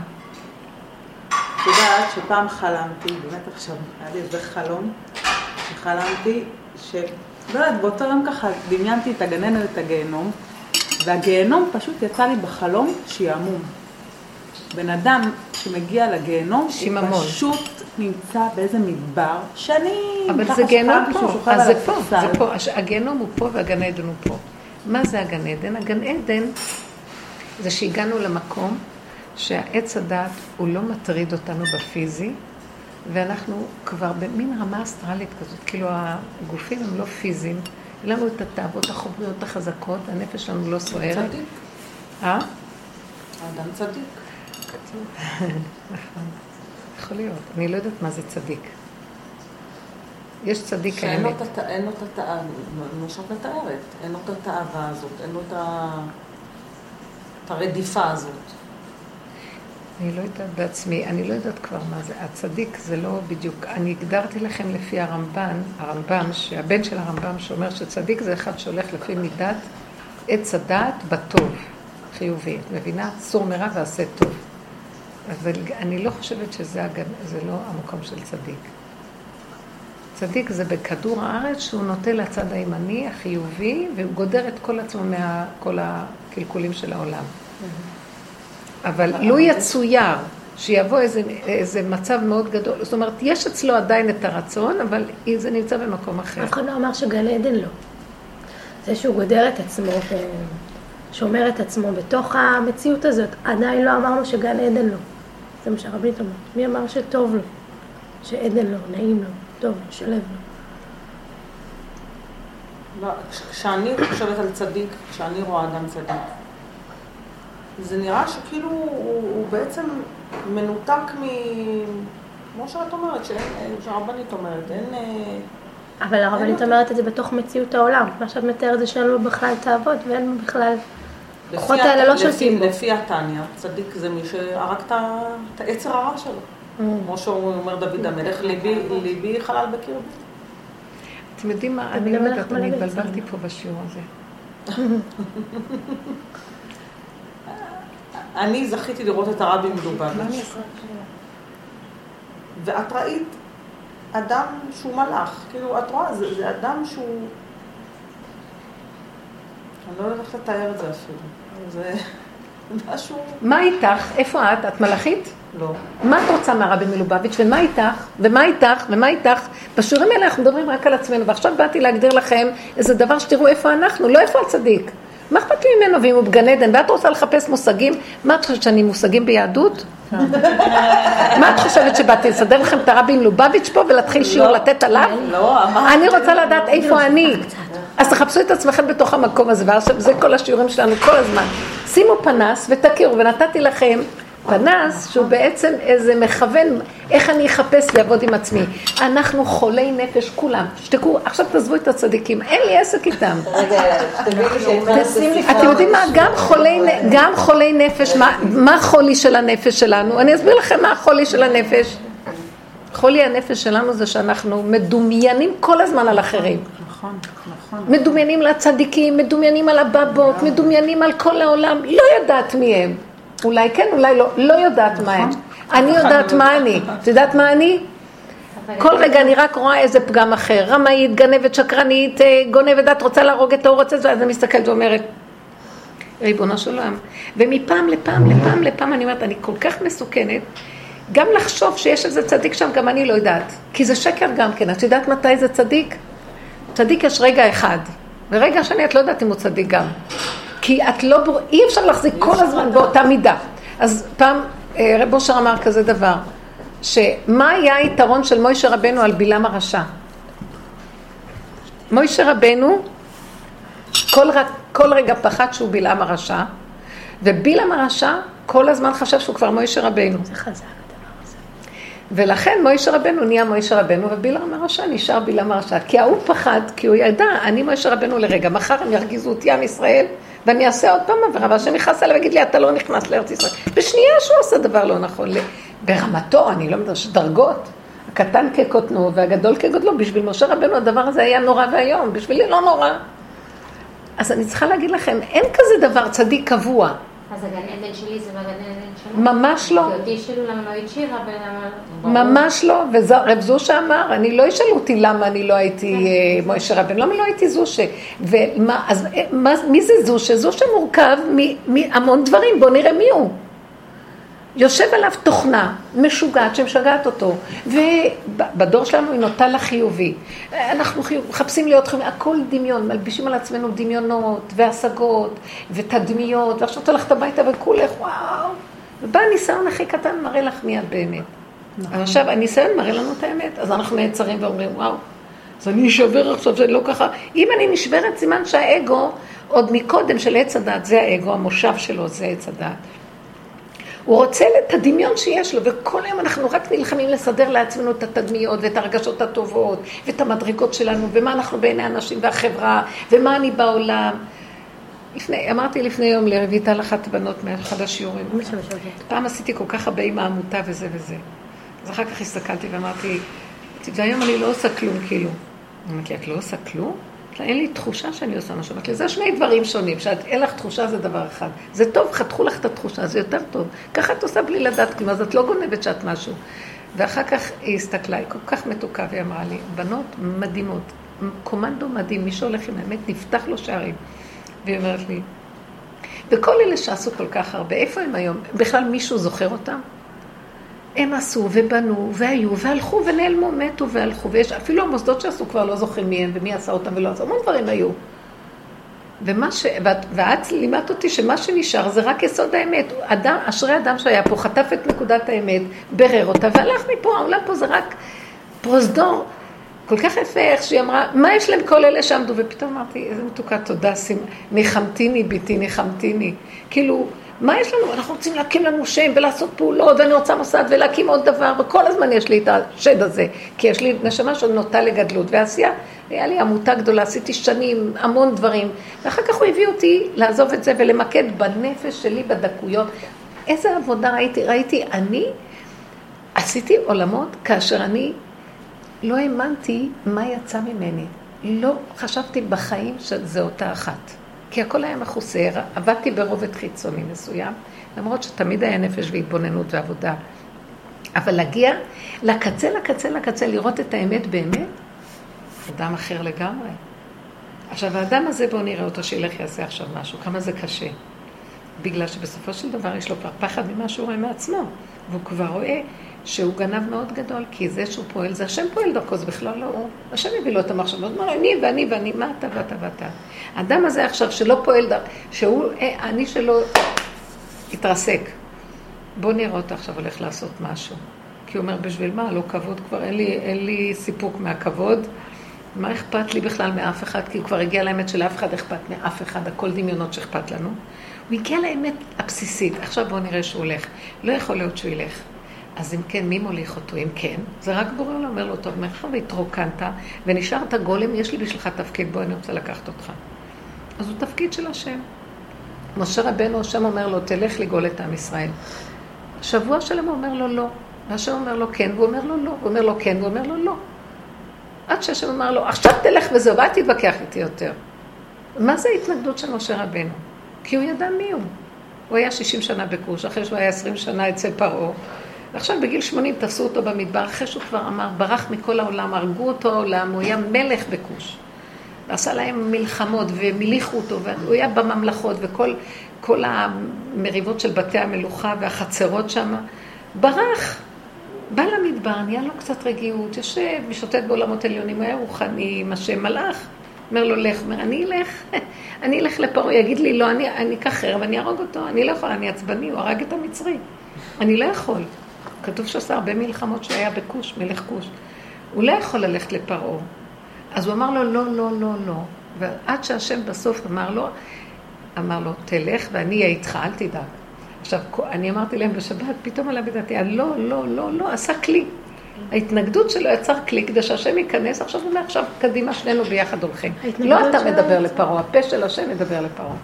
את יודעת שפעם חלמתי, באמת עכשיו, היה לי איזה חלום, שחלמתי ש... לא יודעת, באותו יום ככה דמיינתי את עדן ואת הגיהנום, והגיהנום פשוט יצא לי בחלום שעמום. בן אדם שמגיע לגיהנום, שיממון. הוא פשוט נמצא באיזה מדבר, שנים, אבל זה גיהנום פה, אז זה פה. זה פה, הגיהנום הוא פה והגן עדן הוא פה. מה זה הגן עדן? הגן עדן זה שהגענו למקום שהעץ הדת הוא לא מטריד אותנו בפיזי, ואנחנו כבר במין רמה אסטרלית כזאת, כאילו הגופים הם לא פיזיים, אין לנו את התאוות החומריות החזקות, הנפש שלנו לא סוערת. צדיק. אה? האדם צדיק. נכון, יכול להיות. אני לא יודעת מה זה צדיק. יש צדיק שאין האמת. את הת- אין לו את התאווה, מה שאת מתארת, אין לו את התאווה הזאת, אין לו את הרדיפה הזאת. אני לא יודעת בעצמי, אני לא יודעת כבר מה זה. הצדיק זה לא בדיוק, אני הגדרתי לכם לפי הרמב"ן, הרמב"ם, שהבן של הרמב"ם שאומר שצדיק זה אחד שהולך לפי מידת עץ הדעת בטוב, חיובי. את מבינה? סור מרע ועשה טוב. אבל אני לא חושבת שזה זה לא המקום של צדיק. צדיק זה בכדור הארץ שהוא נוטה לצד הימני, החיובי, והוא גודר את כל עצמו מכל הקלקולים של העולם. אבל לו יצויר שיבוא איזה, איזה מצב מאוד גדול, זאת אומרת, יש אצלו עדיין את הרצון, אבל זה נמצא במקום אחר. אף אחד לא אמר שגן עדן לא. זה שהוא גודר את עצמו ושומר את עצמו בתוך המציאות הזאת, עדיין לא אמרנו שגן עדן לו. זה מה שהרבנית אומרת. מי אמר שטוב לו? שעדן לו, נעים לו, טוב לו, שלב לו. לא, כש- כשאני חושבת על צדיק, כשאני רואה אדם צדיק, זה נראה שכאילו הוא, הוא בעצם מנותק מ... כמו שאת אומרת, שאין, שהרבנית אומרת, אין... אה, אבל הרבנית. אומרת את זה בתוך מציאות העולם. מה שאת מתארת זה שאין לו בכלל תאוות ואין לו בכלל... הכוחות האלה לא שולטים בו. לפי התניא, צדיק זה מי שהרג את ה- את היצר הרע שלו. Mm. כמו שהוא אומר דוד המלך, ליבי, חלל בקרבי. אתם יודעים מה, אני לא יודעת, אני. התבלבלתי פה בשיעור הזה. אני זכיתי לראות את הרבי אעשה? ואת ראית אדם שהוא מלאך. כאילו, את רואה, זה, זה אדם שהוא... אני לא יודעת איך לתאר את זה אפילו. זה משהו... מה איתך? איפה את? את מלאכית? לא. מה את רוצה מהרבי מלובביץ' ומה איתך? ומה איתך? ומה איתך? בשיעורים האלה אנחנו מדברים רק על עצמנו, ועכשיו באתי להגדיר לכם איזה דבר שתראו איפה אנחנו, לא איפה הצדיק. מה אכפת לי ממנו ואם הוא בגן עדן? ואת רוצה לחפש מושגים? מה את חושבת שאני מושגים ביהדות? מה את חושבת שבאתי לסדר לכם את הרבי מלובביץ' פה ולהתחיל שיעור לתת עליו? לא, אמרתי... אני רוצה לדעת איפה אני. אז תחפשו את עצמכם בתוך המקום הזה, ועכשיו זה כל השיעורים שלנו כל הזמן. שימו פנס ותכירו, ונתתי לכם פנס שהוא בעצם איזה מכוון, איך אני אחפש לעבוד עם עצמי. אנחנו חולי נפש כולם, שתקו, עכשיו תעזבו את הצדיקים, אין לי עסק איתם. אתם יודעים מה, גם חולי, נ- גם חולי נפש, מה, מה החולי של הנפש שלנו? אני אסביר לכם מה החולי של הנפש. חולי הנפש שלנו זה שאנחנו מדומיינים כל הזמן על אחרים. נכון, נכון. מדומיינים לצדיקים, מדומיינים על הבבות, מדומיינים על כל העולם, לא יודעת מי הם. אולי כן, אולי לא, לא יודעת מה הם. אני יודעת מה אני. את יודעת מה אני? כל רגע אני רק רואה איזה פגם אחר. רמאית, גנבת, שקרנית, אה, גונבת, את רוצה להרוג את ההוא, רוצה את זה, אז אני מסתכלת ואומרת, ריבונו של עולם. ומפעם לפעם, לפעם לפעם, אני אומרת, אני כל כך מסוכנת, גם לחשוב שיש איזה צדיק שם, גם אני לא יודעת. כי זה שקר גם כן. את יודעת מתי זה צדיק? צדיק יש רגע אחד, ורגע שני את לא יודעת אם הוא צדיק גם. כי את לא בור... אי אפשר להחזיק כל הזמן באותה מידה. אז פעם אה, רב אושר אמר כזה דבר, שמה היה היתרון של מוישה רבנו על בלעם הרשע? מוישה רבנו כל, ר... כל רגע פחד שהוא בלעם הרשע, ובלעם הרשע כל הזמן חשב שהוא כבר מוישה רבנו. זה חזק. ולכן מוישה רבנו נהיה מוישה רבנו, ובלעם הרשע נשאר בלעם הרשע. כי ההוא פחד, כי הוא ידע, אני מוישה רבנו לרגע, מחר הם ירגיזו אותי עם ישראל, ואני אעשה עוד פעם עבירה, והשם יכעס עליי ויגיד לי, אתה לא נכנס לארץ ישראל. בשנייה שהוא עושה דבר לא נכון, ברמתו, אני לא מדבר, דרגות. הקטן כקוטנו והגדול כגודלו, בשביל משה רבנו הדבר הזה היה נורא ואיום, בשבילי לא נורא. אז אני צריכה להגיד לכם, אין כזה דבר צדיק קבוע, אז הגן עדן שלי זה לא הגן עדן שלו? ממש לא. למה לא ולמה... ממש לא, ורב זושה אמר, אני לא ישאלו אותי למה אני לא הייתי אה, מוישה רבן, למה לא הייתי זושה? ומה, אז אה, מה, מי זה זושה? זושה מורכב מ- מהמון דברים, בואו נראה מי הוא. יושב עליו תוכנה משוגעת שמשגעת אותו, ובדור שלנו היא נוטה לחיובי. אנחנו מחפשים להיות חיובי, הכל דמיון, מלבישים על עצמנו דמיונות והשגות ותדמיות, ועכשיו את הולכת הביתה וכולך, וואו. ובא הניסיון הכי קטן, מראה לך מי את באמת. נכון. עכשיו, הניסיון מראה לנו את האמת, אז אנחנו נעצרים ואומרים, וואו, אז אני אשבר עכשיו, זה לא ככה. אם אני נשברת, סימן שהאגו, עוד מקודם של עץ הדת, זה האגו, המושב שלו זה עץ הדת. הוא רוצה את הדמיון שיש לו, וכל היום אנחנו רק נלחמים לסדר לעצמנו את התדמיות ואת הרגשות הטובות ואת המדרגות שלנו, ומה אנחנו בעיני האנשים והחברה, ומה אני בעולם. לפני, אמרתי לפני יום לרויטל אחת הבנות מאחד השיעורים. פעם עשיתי כל כך הרבה עם העמותה וזה וזה. אז אחר כך הסתכלתי ואמרתי, והיום אני לא עושה כלום, כאילו. אמרתי, את לא עושה כלום? אין לי תחושה שאני עושה משהו. אמרתי לה, זה שני דברים שונים, שאין לך תחושה זה דבר אחד. זה טוב, חתכו לך את התחושה, זה יותר טוב. ככה את עושה בלי לדעת כלום, אז את לא גונבת שאת משהו. ואחר כך היא הסתכלה, היא כל כך מתוקה, והיא אמרה לי, בנות מדהימות, קומנדו מדהים, מי שהולך עם האמת, נפתח לו שערים. והיא אומרת לי, וכל אלה שעשו כל כך הרבה, איפה הם היום? בכלל מישהו זוכר אותם? הם עשו ובנו והיו והלכו ונעלמו, מתו והלכו, ויש אפילו המוסדות שעשו כבר לא זוכרים מי הם ומי עשה אותם ולא עשו, המון דברים היו. ומה ש... ואת, ואת לימדת אותי שמה שנשאר זה רק יסוד האמת. אדם, אשרי אדם שהיה פה, חטף את נקודת האמת, ברר אותה והלך מפה, העולם פה זה רק פרוזדור. כל כך יפה איך שהיא אמרה, מה יש להם כל אלה שעמדו? ופתאום אמרתי, איזה מתוקה, תודה, ניחמתיני, ביתי, ניחמתיני. כאילו, מה יש לנו? אנחנו רוצים להקים לנו שם ולעשות פעולות, ואני רוצה מוסד ולהקים עוד דבר, וכל הזמן יש לי את השד הזה, כי יש לי נשמה שעוד נוטה לגדלות ועשייה. היה לי עמותה גדולה, עשיתי שנים, המון דברים, ואחר כך הוא הביא אותי לעזוב את זה ולמקד בנפש שלי, בדקויות. איזה עבודה ראיתי? ראיתי, אני עשיתי עולמות כאשר אני לא האמנתי מה יצא ממני. לא חשבתי בחיים שזה אותה אחת. כי הכל היה מכוסה, עבדתי ברובד חיצוני מסוים, למרות שתמיד היה נפש והתבוננות ועבודה. אבל להגיע לקצה, לקצה, לקצה, לראות את האמת באמת, אדם אחר לגמרי. עכשיו, האדם הזה, בואו נראה אותו שילך יעשה עכשיו משהו, כמה זה קשה. בגלל שבסופו של דבר יש לו כבר פחד ממה שהוא רואה מעצמו, והוא כבר רואה שהוא גנב מאוד גדול, כי זה שהוא פועל, זה השם פועל דרכו, זה בכלל לא הוא. השם הביא לו את המחשבות, הוא אומר, אני ואני ואני, מה אתה ואתה ואתה. האדם הזה עכשיו שלא פועל דרכו, שהוא, אני שלו התרסק. בוא נראה אותו עכשיו הולך לעשות משהו. כי הוא אומר, בשביל מה? לא כבוד כבר, אין לי, אין לי סיפוק מהכבוד. מה אכפת לי בכלל מאף אחד? כי הוא כבר הגיע לאמת שלאף אחד אכפת מאף אחד, הכל דמיונות שאכפת לנו. הוא הגיע לאמת הבסיסית. עכשיו בואו נראה שהוא הולך. לא יכול להיות שהוא ילך. אז אם כן, מי מוליך אותו? אם כן, זה רק בורא לו, אומר לו, טוב, מאחר והתרוקנת ונשארת גולם, יש לי בשבילך תפקיד, בוא, אני רוצה לקחת אותך. אז הוא תפקיד של השם. משה רבנו, השם אומר לו, תלך לגאול את עם ישראל. שבוע שלם הוא אומר לו לא, והשם אומר לו כן, והוא אומר לו לא, הוא אומר לו כן, והוא אומר לו לא. עד שהשם אמר לו, עכשיו תלך וזהו, ואל תתווכח איתי יותר. מה זה ההתנגדות של משה רבנו? כי הוא ידע מי הוא. הוא היה 60 שנה בכוש, אחרי שהוא היה 20 שנה אצל פרעה. ועכשיו בגיל 80 תפסו אותו במדבר, אחרי שהוא כבר אמר, ברח מכל העולם, הרגו אותו העולם, הוא היה מלך בכוש. ועשה להם מלחמות ומליכו אותו, והוא היה בממלכות, וכל כל המריבות של בתי המלוכה והחצרות שם, ברח. בא למדבר, נהיה לו קצת רגיעות, יושב, משוטט בעולמות עליונים, הוא היה רוחני, עם השם מלאך. אומר לו, לך. אומר, אני אלך, אני אלך לפרעה, יגיד לי, לא, אני אקח חרב, אני אהרוג אותו, אני לא יכול, אני עצבני, הוא הרג את המצרי. אני לא יכול. כתוב שעשה הרבה מלחמות שהיה בכוש, מלך כוש. הוא לא יכול ללכת לפרעה. אז הוא אמר לו, לא, לא, לא, לא. ועד שהשם בסוף אמר לו, אמר לו, תלך ואני אהיה איתך, אל תדאג. עכשיו, אני אמרתי להם בשבת, פתאום עלה בדעתי, לא, לא, לא, לא, עשה כלי. ההתנגדות שלו יצר כלי כדי שהשם ייכנס, עכשיו הוא אומר, עכשיו קדימה, שנינו ביחד הולכים. לא אתה מדבר לפרעה, הפה של השם מדבר לפרעה.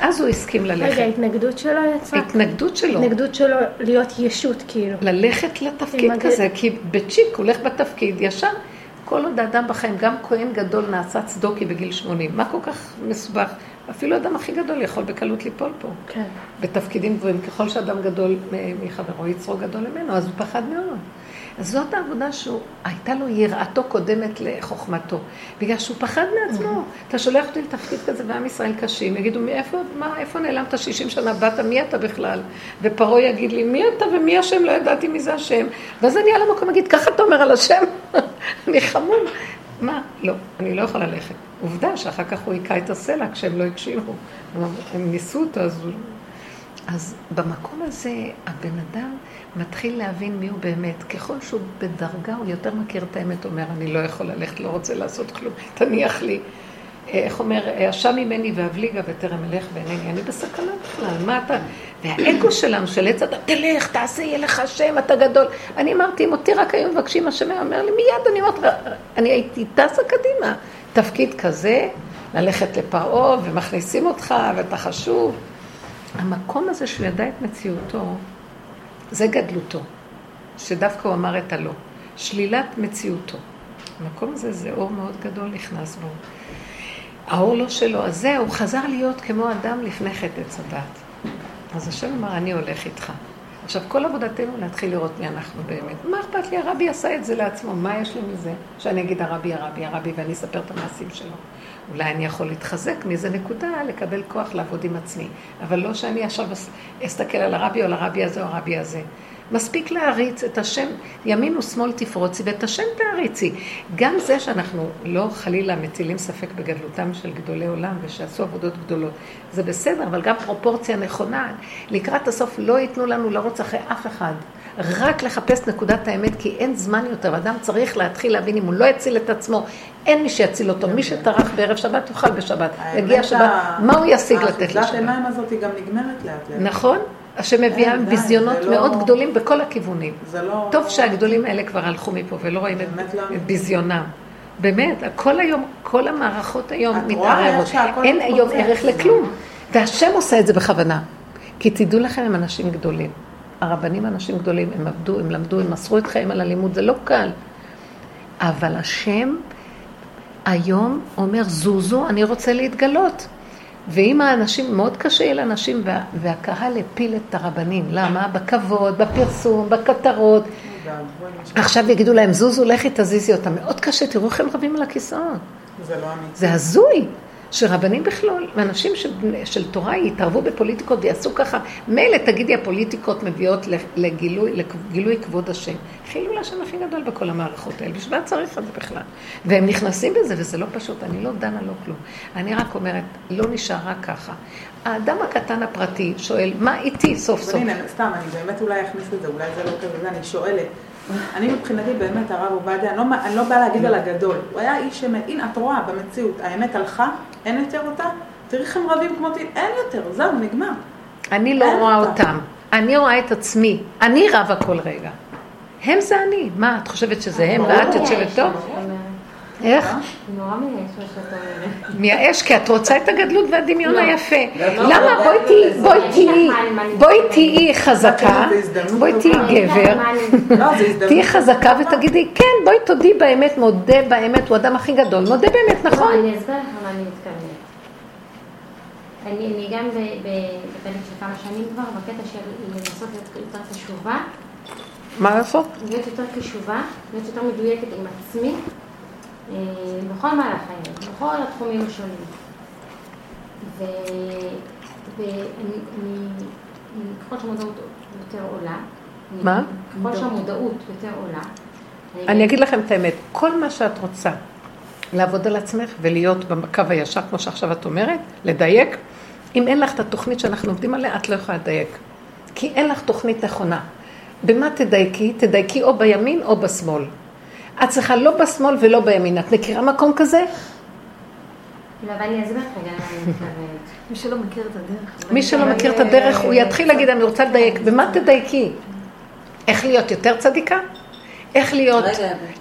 אז הוא הסכים ללכת. רגע, ההתנגדות שלו יצאה? התנגדות שלו. התנגדות שלו להיות ישות, כאילו. ללכת לתפקיד כזה, כי בצ'יק הוא הולך בתפקיד ישר. כל עוד האדם בחיים, גם כהן גדול נעשה צדוקי בגיל 80, מה כל כך מסובך? אפילו האדם הכי גדול יכול בקלות ליפול פה. כן. בתפקידים גבוהים, ככל שאדם גדול מחברו, יצרו גדול ממנו, אז הוא פחד מאוד. אז זאת העבודה שהייתה לו יראתו קודמת לחוכמתו. בגלל שהוא פחד מעצמו. אתה שולח אותי לתפקיד כזה ועם ישראל קשים, יגידו, מאיפה, מה, איפה נעלמת 60 שנה? באת, מי אתה בכלל? ופרעה יגיד לי, מי אתה ומי השם? לא ידעתי מי זה השם. ואז אני על המקום אגיד, ככה אתה אומר על השם? אני חמום. מה? לא, אני לא יכולה ללכת. עובדה שאחר כך הוא היכה את הסלע כשהם לא הקשיבו. הם ניסו אותו, אז הוא... אז במקום הזה הבן אדם מתחיל להבין מי הוא באמת. ככל שהוא בדרגה, הוא יותר מכיר את האמת, אומר, אני לא יכול ללכת, לא רוצה לעשות כלום, תניח לי. אה, איך אומר, עשן ממני ואבליגה בטרם אלך ואינני, אני בסכנה בכלל, מה אתה... והאגו שלנו, של עץ אדם, תלך, תעשה, יהיה לך שם, אתה גדול. אני אמרתי, אם אותי רק היו מבקשים, השם היה אומר לי, מיד, אני אומרת, אני הייתי טסה קדימה. תפקיד כזה, ללכת לפרעה, ומכניסים אותך, ואתה חשוב. המקום הזה שהוא ידע את מציאותו, זה גדלותו, שדווקא הוא אמר את הלא. שלילת מציאותו. המקום הזה זה אור מאוד גדול נכנס בו. האור לא שלו, אז זהו, חזר להיות כמו אדם לפני חטא הדת. אז השם אמר, אני הולך איתך. עכשיו, כל עבודתנו להתחיל לראות מי אנחנו באמת. מה אכפת לי? הרבי עשה את זה לעצמו, מה יש לי מזה? שאני אגיד הרבי, הרבי, הרבי, ואני אספר את המעשים שלו. אולי אני יכול להתחזק מאיזה נקודה, לקבל כוח לעבוד עם עצמי. אבל לא שאני עכשיו אסתכל על הרבי או על הרבי הזה או הרבי הזה. מספיק להריץ את השם, ימין ושמאל תפרוצי ואת השם תעריצי. גם זה שאנחנו לא חלילה מטילים ספק בגדלותם של גדולי עולם ושעשו עבודות גדולות, זה בסדר, אבל גם פרופורציה נכונה. לקראת הסוף לא ייתנו לנו לרוץ אחרי אף אחד. רק לחפש נקודת האמת, כי אין זמן יותר. אדם צריך להתחיל להבין אם הוא לא יציל את עצמו, אין מי שיציל אותו. מי שטרח בערב שבת, יאכל בשבת. יגיע שבת, מה הוא ישיג לתת לשבת? עיניים הזאת היא גם נגמרת לאט לאט. נכון? אין, די, ביזיונות לא- מאוד גדולים בכל הכיוונים. זה לא... טוב שהגדולים האלה כבר הלכו מפה ולא רואים את לא את. ביזיונם. באמת, כל היום, כל המערכות היום מתערערות. שהכל אין היום. ערך לכלום. והשם עושה את זה בכוונה. כי תדעו לכם, הם אנשים גדולים. הרבנים אנשים גדולים, הם עבדו, הם למדו, הם מסרו את חייהם על הלימוד, זה לא קל. אבל השם היום אומר, זוזו, אני רוצה להתגלות. ואם האנשים, מאוד קשה יהיה לאנשים, וה, והקהל הפיל את הרבנים. למה? בכבוד, בפרסום, בכותרות. עכשיו יגידו להם, זוזו, לכי תזיזי אותם. מאוד קשה, תראו איך הם רבים על הכיסאות. זה לא אמיתי. זה הזוי. שרבנים בכלל, ואנשים של, של תורה יתערבו בפוליטיקות ויעשו ככה, מילא תגידי הפוליטיקות מביאות לגילוי, לגילוי כבוד השם. חילול השם הכי גדול בכל המערכות האלה, בשביל מה צריך את זה בכלל? והם נכנסים בזה וזה לא פשוט, אני לא דנה לא כלום. אני רק אומרת, לא נשאר רק ככה. האדם הקטן הפרטי שואל, מה איתי סוף סוף? הנה, סתם, אני באמת אולי אכניס את זה, אולי זה לא כזה, אני שואלת. אני מבחינתי באמת, הרב עובדיה, אני לא, אני לא באה להגיד על הגדול. הוא היה איש אמת. הנה, את רואה במציאות, האמת הלכה, אין יותר אותה, תראי איך הם רבים כמו טיל, אין יותר, זהו, נגמר. אני לא רואה אותה. אותם, אני רואה את עצמי, אני רבה כל רגע. הם זה אני. מה, את חושבת שזה הם ואת יושבת טוב? איך? נורא מייאש מה שאת אומרת. מייאש, כי את רוצה את הגדלות והדמיון לא. היפה. לא, למה? לא, בואי לא, תהיי, בואי תהיי, בואי תהיי חזקה, בואי תהיי. גבר. תהיי חזקה ותגידי, כן, בואי תודי באמת, מודה באמת, הוא האדם הכי גדול, מודה באמת, נכון? אני אסביר לך מה אני מתכוונת. אני, אני גם ב- ב- בתהליך של כמה שנים כבר, בקטע של לנסות להיות יותר קשובה, מה לעשות? להיות יותר קשובה, להיות יותר מדויקת עם עצמי, בכל מהלך חיים, בכל התחומים השונים. ואני, אני, אני- ככל שהמודעות יותר עולה, מה? ככל שהמודעות יותר עולה, אני אגיד לכם את האמת, כל מה שאת רוצה לעבוד על עצמך ולהיות בקו הישר, כמו שעכשיו את אומרת, לדייק, אם אין לך את התוכנית שאנחנו עובדים עליה, את לא יכולה לדייק. כי אין לך תוכנית נכונה. במה תדייקי? תדייקי או בימין או בשמאל. את צריכה לא בשמאל ולא בימין. את מכירה מקום כזה? לא, אבל אני אסביר לך רגע למה אני מתכוונת. מי שלא מכיר את הדרך. מי שלא מכיר את הדרך, הוא יתחיל להגיד, אני רוצה לדייק. במה תדייקי? איך להיות יותר צדיקה? איך להיות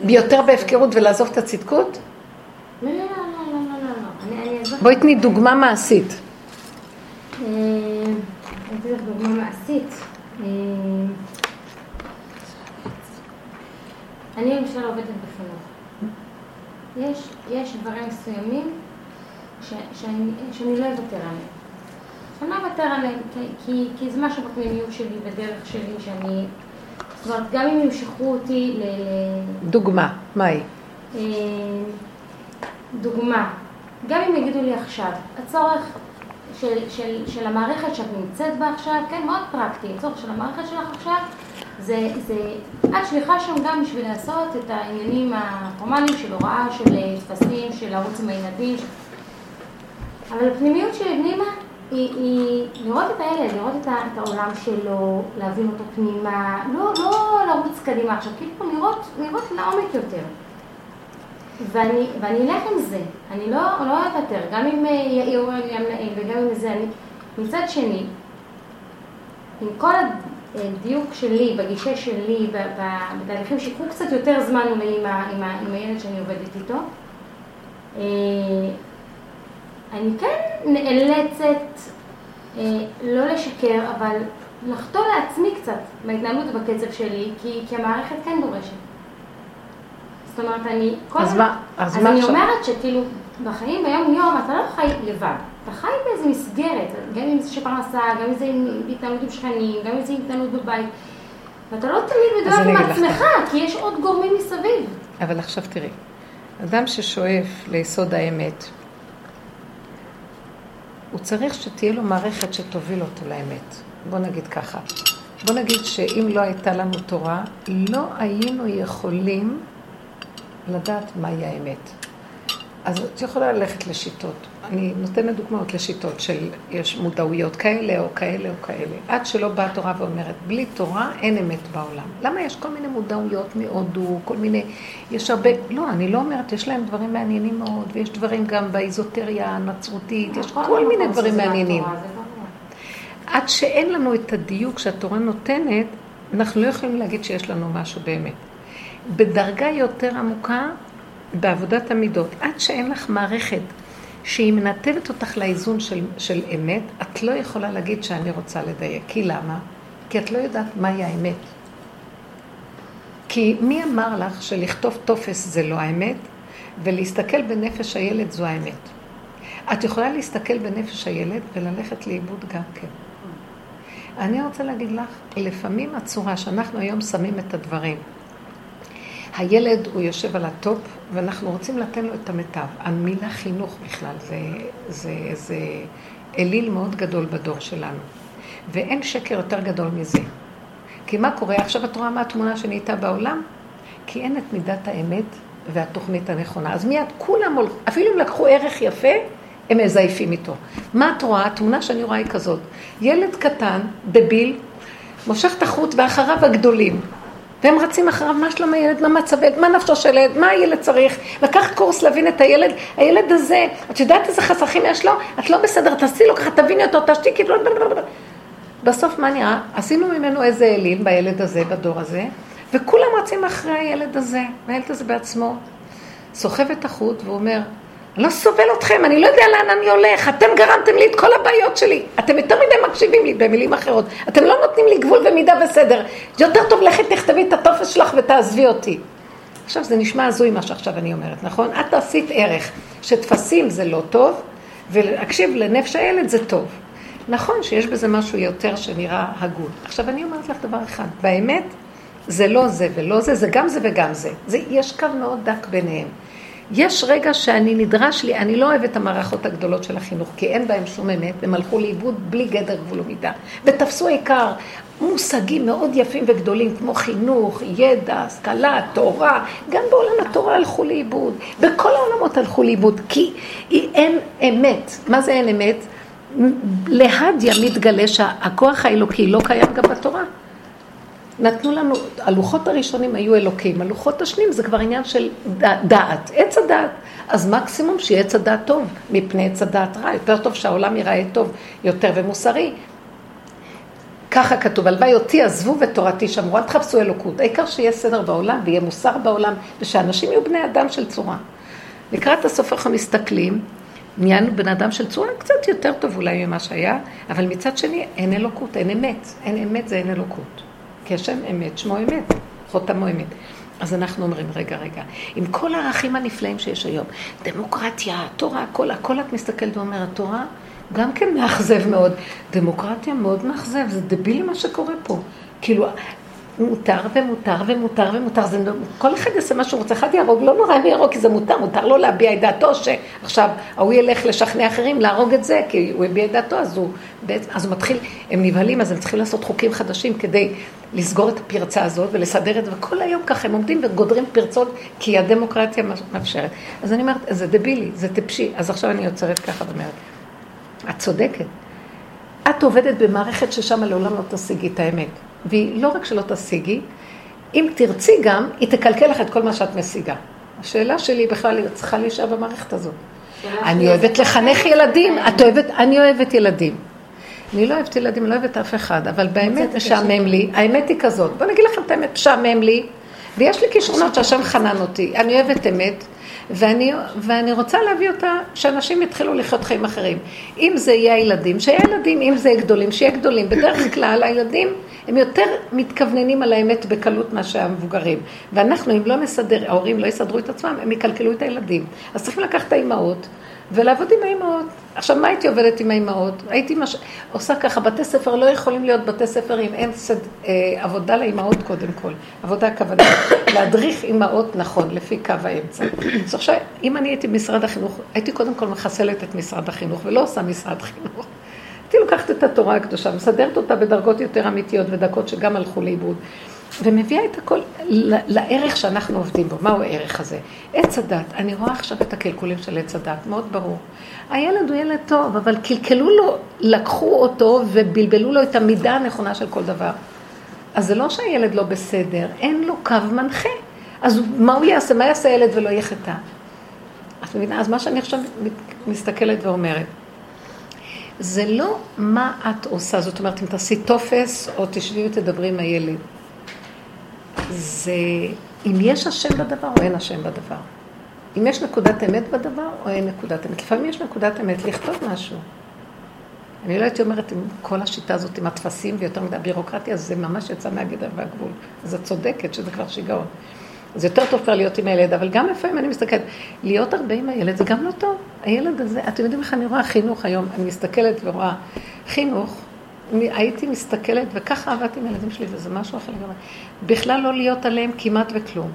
יותר בהפקרות ולעזוב את הצדקות? לא, לא, לא, לא, לא, לא, לא, אני- אני אסביר לך. בואי תני דוגמה מעשית. אה, אני אתן לך דוגמה מעשית. אה, אני למשל עובדת בחינוך. יש, יש דברים מסוימים ש, שאני, שאני לא אוותר עליהם. שאני לא אוותר עליהם, כי, כי, זה משהו בפנימיות שלי, בדרך שלי, שאני... זאת אומרת, גם אם ימשכו אותי ל... ל- דוגמה, מה היא? אה, דוגמה, גם אם יגידו לי עכשיו, הצורך של, של, של המערכת שאת נמצאת בה עכשיו, כן, מאוד פרקטי, הצורך של המערכת שלך עכשיו, זה, זה, את שליחה שם גם בשביל לעשות את העניינים הפורמליים של הוראה, של אה, טפסים, של לרוץ עם הילדים, אבל הפנימיות שלי פנימה היא, היא לראות את הילד, לראות את, את העולם שלו, להבין אותו פנימה, לא, לא לרוץ קדימה עכשיו, כאילו לראות, לראות לעומק יותר. ואני, ואני אלך עם זה, אני לא, לא אוותר, גם אם אה, יעירו לי המנהל וגם אם זה אני. מצד שני, עם כל הדיוק שלי, בגישה שלי, בתהליכים שיקחו קצת יותר זמן אולי עם, עם, עם הילד שאני עובדת איתו, אה, אני כן נאלצת אה, לא לשקר, אבל לחטוא לעצמי קצת בהתנהלות ובקצב שלי, כי, כי המערכת כן דורשת. זאת אומרת, אני... כל אז מה- אז אז מה אני עכשיו? אומרת שכאילו, בחיים ביום-יום אתה לא חי לבד. אתה חי באיזה מסגרת, גם אם זה שפרנסה, גם אם זה התנהלות עם שכנים, גם אם זה התנהלות בבית. ואתה לא תמיד מדויק עם אגיד לך עצמך, כי יש עוד גורמים מסביב. אבל עכשיו תראי, אדם ששואף ליסוד האמת, הוא צריך שתהיה לו מערכת שתוביל אותו לאמת. בוא נגיד ככה. בוא נגיד שאם לא הייתה לנו תורה, לא היינו יכולים לדעת מהי האמת. אז את יכולה ללכת לשיטות. אני נותנת דוגמאות לשיטות של יש מודעויות כאלה או כאלה או כאלה. עד שלא באה תורה ואומרת, בלי תורה אין אמת בעולם. למה יש כל מיני מודעויות מהודו, כל מיני, יש הרבה, לא, אני לא אומרת, יש להם דברים מעניינים מאוד, ויש דברים גם באיזוטריה הנצרותית, יש כל מיני דברים מעניינים. עד שאין לנו את הדיוק שהתורה נותנת, אנחנו לא יכולים להגיד שיש לנו משהו באמת. בדרגה יותר עמוקה, בעבודת המידות, עד שאין לך מערכת שהיא מנתבת אותך לאיזון של, של אמת, את לא יכולה להגיד שאני רוצה לדייק. כי למה? כי את לא יודעת מהי האמת. כי מי אמר לך שלכתוב טופס זה לא האמת, ולהסתכל בנפש הילד זו האמת? את יכולה להסתכל בנפש הילד וללכת לאיבוד גם כן. אני רוצה להגיד לך, לפעמים הצורה שאנחנו היום שמים את הדברים, הילד הוא יושב על ה top, ואנחנו רוצים לתת לו את המיטב. המילה חינוך בכלל, זה, זה, זה אליל מאוד גדול בדור שלנו. ואין שקר יותר גדול מזה. כי מה קורה? עכשיו את רואה מה התמונה שנהייתה בעולם? כי אין את מידת האמת והתוכנית הנכונה. אז מיד כולם הולכים, אפילו אם לקחו ערך יפה, הם מזייפים איתו. מה את רואה? התמונה שאני רואה היא כזאת. ילד קטן, דביל, מושך את החוט ואחריו הגדולים. והם רצים אחריו, מה שלום הילד, מה מצב הילד, מה נפשו של הילד, מה הילד צריך, לקח קורס להבין את הילד, הילד הזה, את יודעת איזה חסכים יש לו? את לא בסדר, תעשי לו ככה, תביני אותו, תשתיקי, בסוף מה נראה? עשינו ממנו איזה אליל בילד הזה, בדור הזה, וכולם רצים אחרי הילד הזה, והילד הזה בעצמו סוחב את החוט ואומר, אני לא סובל אתכם, אני לא יודע לאן אני הולך, אתם גרמתם לי את כל הבעיות שלי, אתם יותר מדי מקשיבים לי במילים אחרות, אתם לא נותנים לי גבול ומידה וסדר, יותר טוב לכי תכתבי את הטופס שלך ותעזבי אותי. עכשיו זה נשמע הזוי מה שעכשיו אני אומרת, נכון? את עשית ערך, שטפסים זה לא טוב, ולהקשיב לנפש הילד זה טוב. נכון שיש בזה משהו יותר שנראה הגון. עכשיו אני אומרת לך דבר אחד, באמת זה לא זה ולא זה, זה גם זה וגם זה. זה יש קו מאוד דק ביניהם. יש רגע שאני נדרש לי, אני לא אוהבת את המערכות הגדולות של החינוך, כי אין בהם שום אמת, הם הלכו לאיבוד בלי גדר גבול ומידה. ותפסו עיקר מושגים מאוד יפים וגדולים, כמו חינוך, ידע, השכלה, תורה, גם בעולם התורה הלכו לאיבוד. בכל העולמות הלכו לאיבוד, כי אין אמת. מה זה אין אמת? להדיה מתגלה שהכוח האלוקי לא קיים גם בתורה. נתנו לנו, הלוחות הראשונים היו אלוקים, הלוחות השניים זה כבר עניין של דעת, עץ הדעת. אז מקסימום שיהיה עץ הדעת טוב, מפני עץ הדעת רע, יותר טוב שהעולם ייראה טוב יותר ומוסרי. ככה כתוב, הלוואי אותי עזבו ותורתי שמרו, אל תחפשו אלוקות. העיקר שיהיה סדר בעולם ויהיה מוסר בעולם, ושאנשים יהיו בני אדם של צורה. לקראת הסוף אנחנו מסתכלים, נהיינו בן אדם של צורה קצת יותר טוב אולי ממה שהיה, אבל מצד שני אין אלוקות, אין אמת. אין אמת זה אין אלוקות. כי השם אמת, שמו אמת, חותמו אמת. אז אנחנו אומרים, רגע, רגע, עם כל הערכים הנפלאים שיש היום, דמוקרטיה, תורה, הכל, הכל את מסתכלת ואומרת, תורה גם כן מאכזב מאוד. דמוקרטיה מאוד מאכזב, זה דבילי מה שקורה פה. כאילו, מותר ומותר ומותר ומותר, זה, כל אחד יעשה מה שהוא רוצה, אחד יהרוג, לא נורא אם יהרוג כי זה מותר, מותר לו להביע את דעתו שעכשיו ההוא ילך לשכנע אחרים להרוג את זה, כי הוא הביע את דעתו, אז הוא, אז הוא מתחיל, הם נבהלים, אז הם צריכים לעשות חוקים חדשים כדי לסגור את הפרצה הזאת ולסדר את זה, וכל היום ככה הם עומדים וגודרים פרצות, כי הדמוקרטיה מאפשרת. אז אני אומרת, זה דבילי, זה טיפשי, אז עכשיו אני עוצרת ככה ואומרת, את צודקת. את עובדת במערכת ששם לעולם לא תשיגי את האמת. והיא לא רק שלא תשיגי, אם תרצי גם, היא תקלקל לך את כל מה שאת משיגה. השאלה שלי בכלל, היא צריכה להישאר במערכת הזאת. אני אוהבת לחנך ילדים, את אוהבת, אני אוהבת ילדים. אני לא אוהבת ילדים, לא אוהבת אף אחד, אבל באמת משעמם לי, האמת היא כזאת, בוא נגיד לכם את האמת, משעמם לי, ויש לי כישרונות שהשם חנן אותי, אני אוהבת אמת, ואני, ואני רוצה להביא אותה, שאנשים יתחילו לחיות חיים אחרים. אם זה יהיה הילדים, שיהיה ילדים, אם זה יהיה גדולים, שיהיה גדולים. בדרך כלל הילדים הם יותר מתכווננים על האמת בקלות מאשר המבוגרים. ואנחנו, אם לא נסדר, ההורים לא יסדרו את עצמם, הם יקלקלו את הילדים. אז צריכים לקחת את האימהות ולעבוד עם האימהות. עכשיו, מה הייתי עובדת עם האימהות? הייתי מש... עושה ככה, בתי ספר לא יכולים להיות בתי ספר אם אין סד... אה, עבודה לאימהות קודם כל. עבודה הכוונה, להדריך אימהות נכון, לפי קו האמצע. אז עכשיו, אם אני הייתי במשרד החינוך, הייתי קודם כל מחסלת את משרד החינוך, ולא עושה משרד חינוך. הייתי לוקחת את התורה הקדושה, מסדרת אותה בדרגות יותר אמיתיות ודקות שגם הלכו לאיבוד. ומביאה את הכל לערך שאנחנו עובדים בו. מהו הערך הזה? עץ הדת. אני רואה עכשיו את הקלקולים של עץ הדת, מאוד ברור. הילד הוא ילד טוב, אבל קלקלו לו, לקחו אותו ובלבלו לו את המידה הנכונה של כל דבר. אז זה לא שהילד לא בסדר, אין לו קו מנחה. אז מה הוא יעשה? מה יעשה ילד ולא יהיה חטא? את מבינה? אז מה שאני עכשיו מסתכלת ואומרת, זה לא מה את עושה, זאת אומרת, אם תעשי טופס או תשבי ותדברי עם הילד. זה אם יש השם בדבר או אין השם בדבר. אם יש נקודת אמת בדבר או אין נקודת אמת. לפעמים יש נקודת אמת לכתוב משהו. אני לא הייתי אומרת עם כל השיטה הזאת, עם הטפסים ויותר מדי בירוקרטיה, זה ממש יצא מהגדר והגבול. אז את צודקת שזה כבר שיגעון. זה יותר טוב כבר להיות עם הילד, אבל גם לפעמים אני מסתכלת, להיות הרבה עם הילד זה גם לא טוב. הילד הזה, אתם יודעים איך אני רואה חינוך היום, אני מסתכלת ורואה חינוך, הייתי מסתכלת וככה עבדתי עם הילדים שלי, וזה משהו אחר לגמרי. בכלל לא להיות עליהם כמעט וכלום.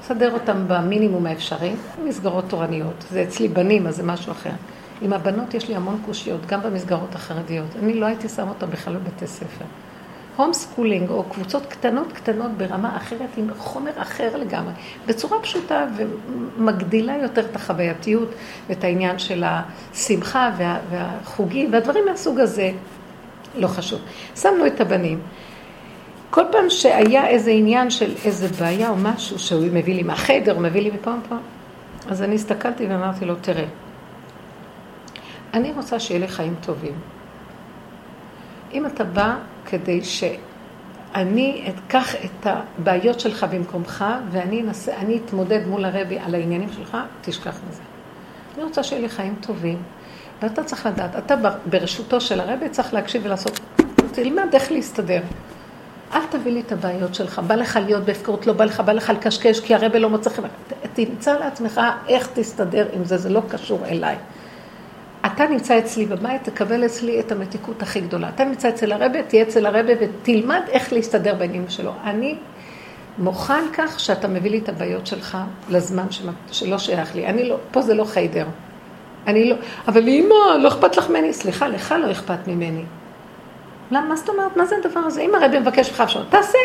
לסדר אותם במינימום האפשרי, מסגרות תורניות. זה אצלי בנים, אז זה משהו אחר. עם הבנות יש לי המון קושיות, גם במסגרות החרדיות. אני לא הייתי שם אותם בכלל בבתי ספר. homeschooling, או קבוצות קטנות קטנות ברמה אחרת, עם חומר אחר לגמרי, בצורה פשוטה ומגדילה יותר את החווייתיות ואת העניין של השמחה וה, והחוגים והדברים מהסוג הזה, לא חשוב. שמנו את הבנים. כל פעם שהיה איזה עניין של איזה בעיה או משהו שהוא מביא לי מהחדר, מביא לי מפה ופה, אז אני הסתכלתי ואמרתי לו, תראה, אני רוצה שיהיה לי חיים טובים. אם אתה בא כדי שאני אקח את הבעיות שלך במקומך ואני אנסה, אני אתמודד מול הרבי על העניינים שלך, תשכח מזה. אני רוצה שיהיה לי חיים טובים, ואתה צריך לדעת, אתה ברשותו של הרבי צריך להקשיב ולעשות, תלמד איך להסתדר. אל תביא לי את הבעיות שלך, בא לך להיות בהפקרות, לא בא לך, בא לך לקשקש, כי הרבי לא מוצא חן. תמצא לעצמך איך תסתדר עם זה, זה לא קשור אליי. אתה נמצא אצלי בבית, תקבל אצלי את המתיקות הכי גדולה. אתה נמצא אצל הרבה, תהיה אצל הרבה ותלמד איך להסתדר בעניינים שלו. אני מוכן כך שאתה מביא לי את הבעיות שלך לזמן שלא שייך לי. אני לא, פה זה לא חיידר. אני לא, אבל אימא, לא אכפת לך ממני. סליחה, לך לא אכפת ממני. למה, מה זאת אומרת? מה זה הדבר הזה? אם הרבי מבקש ממך אפשר, תעשה.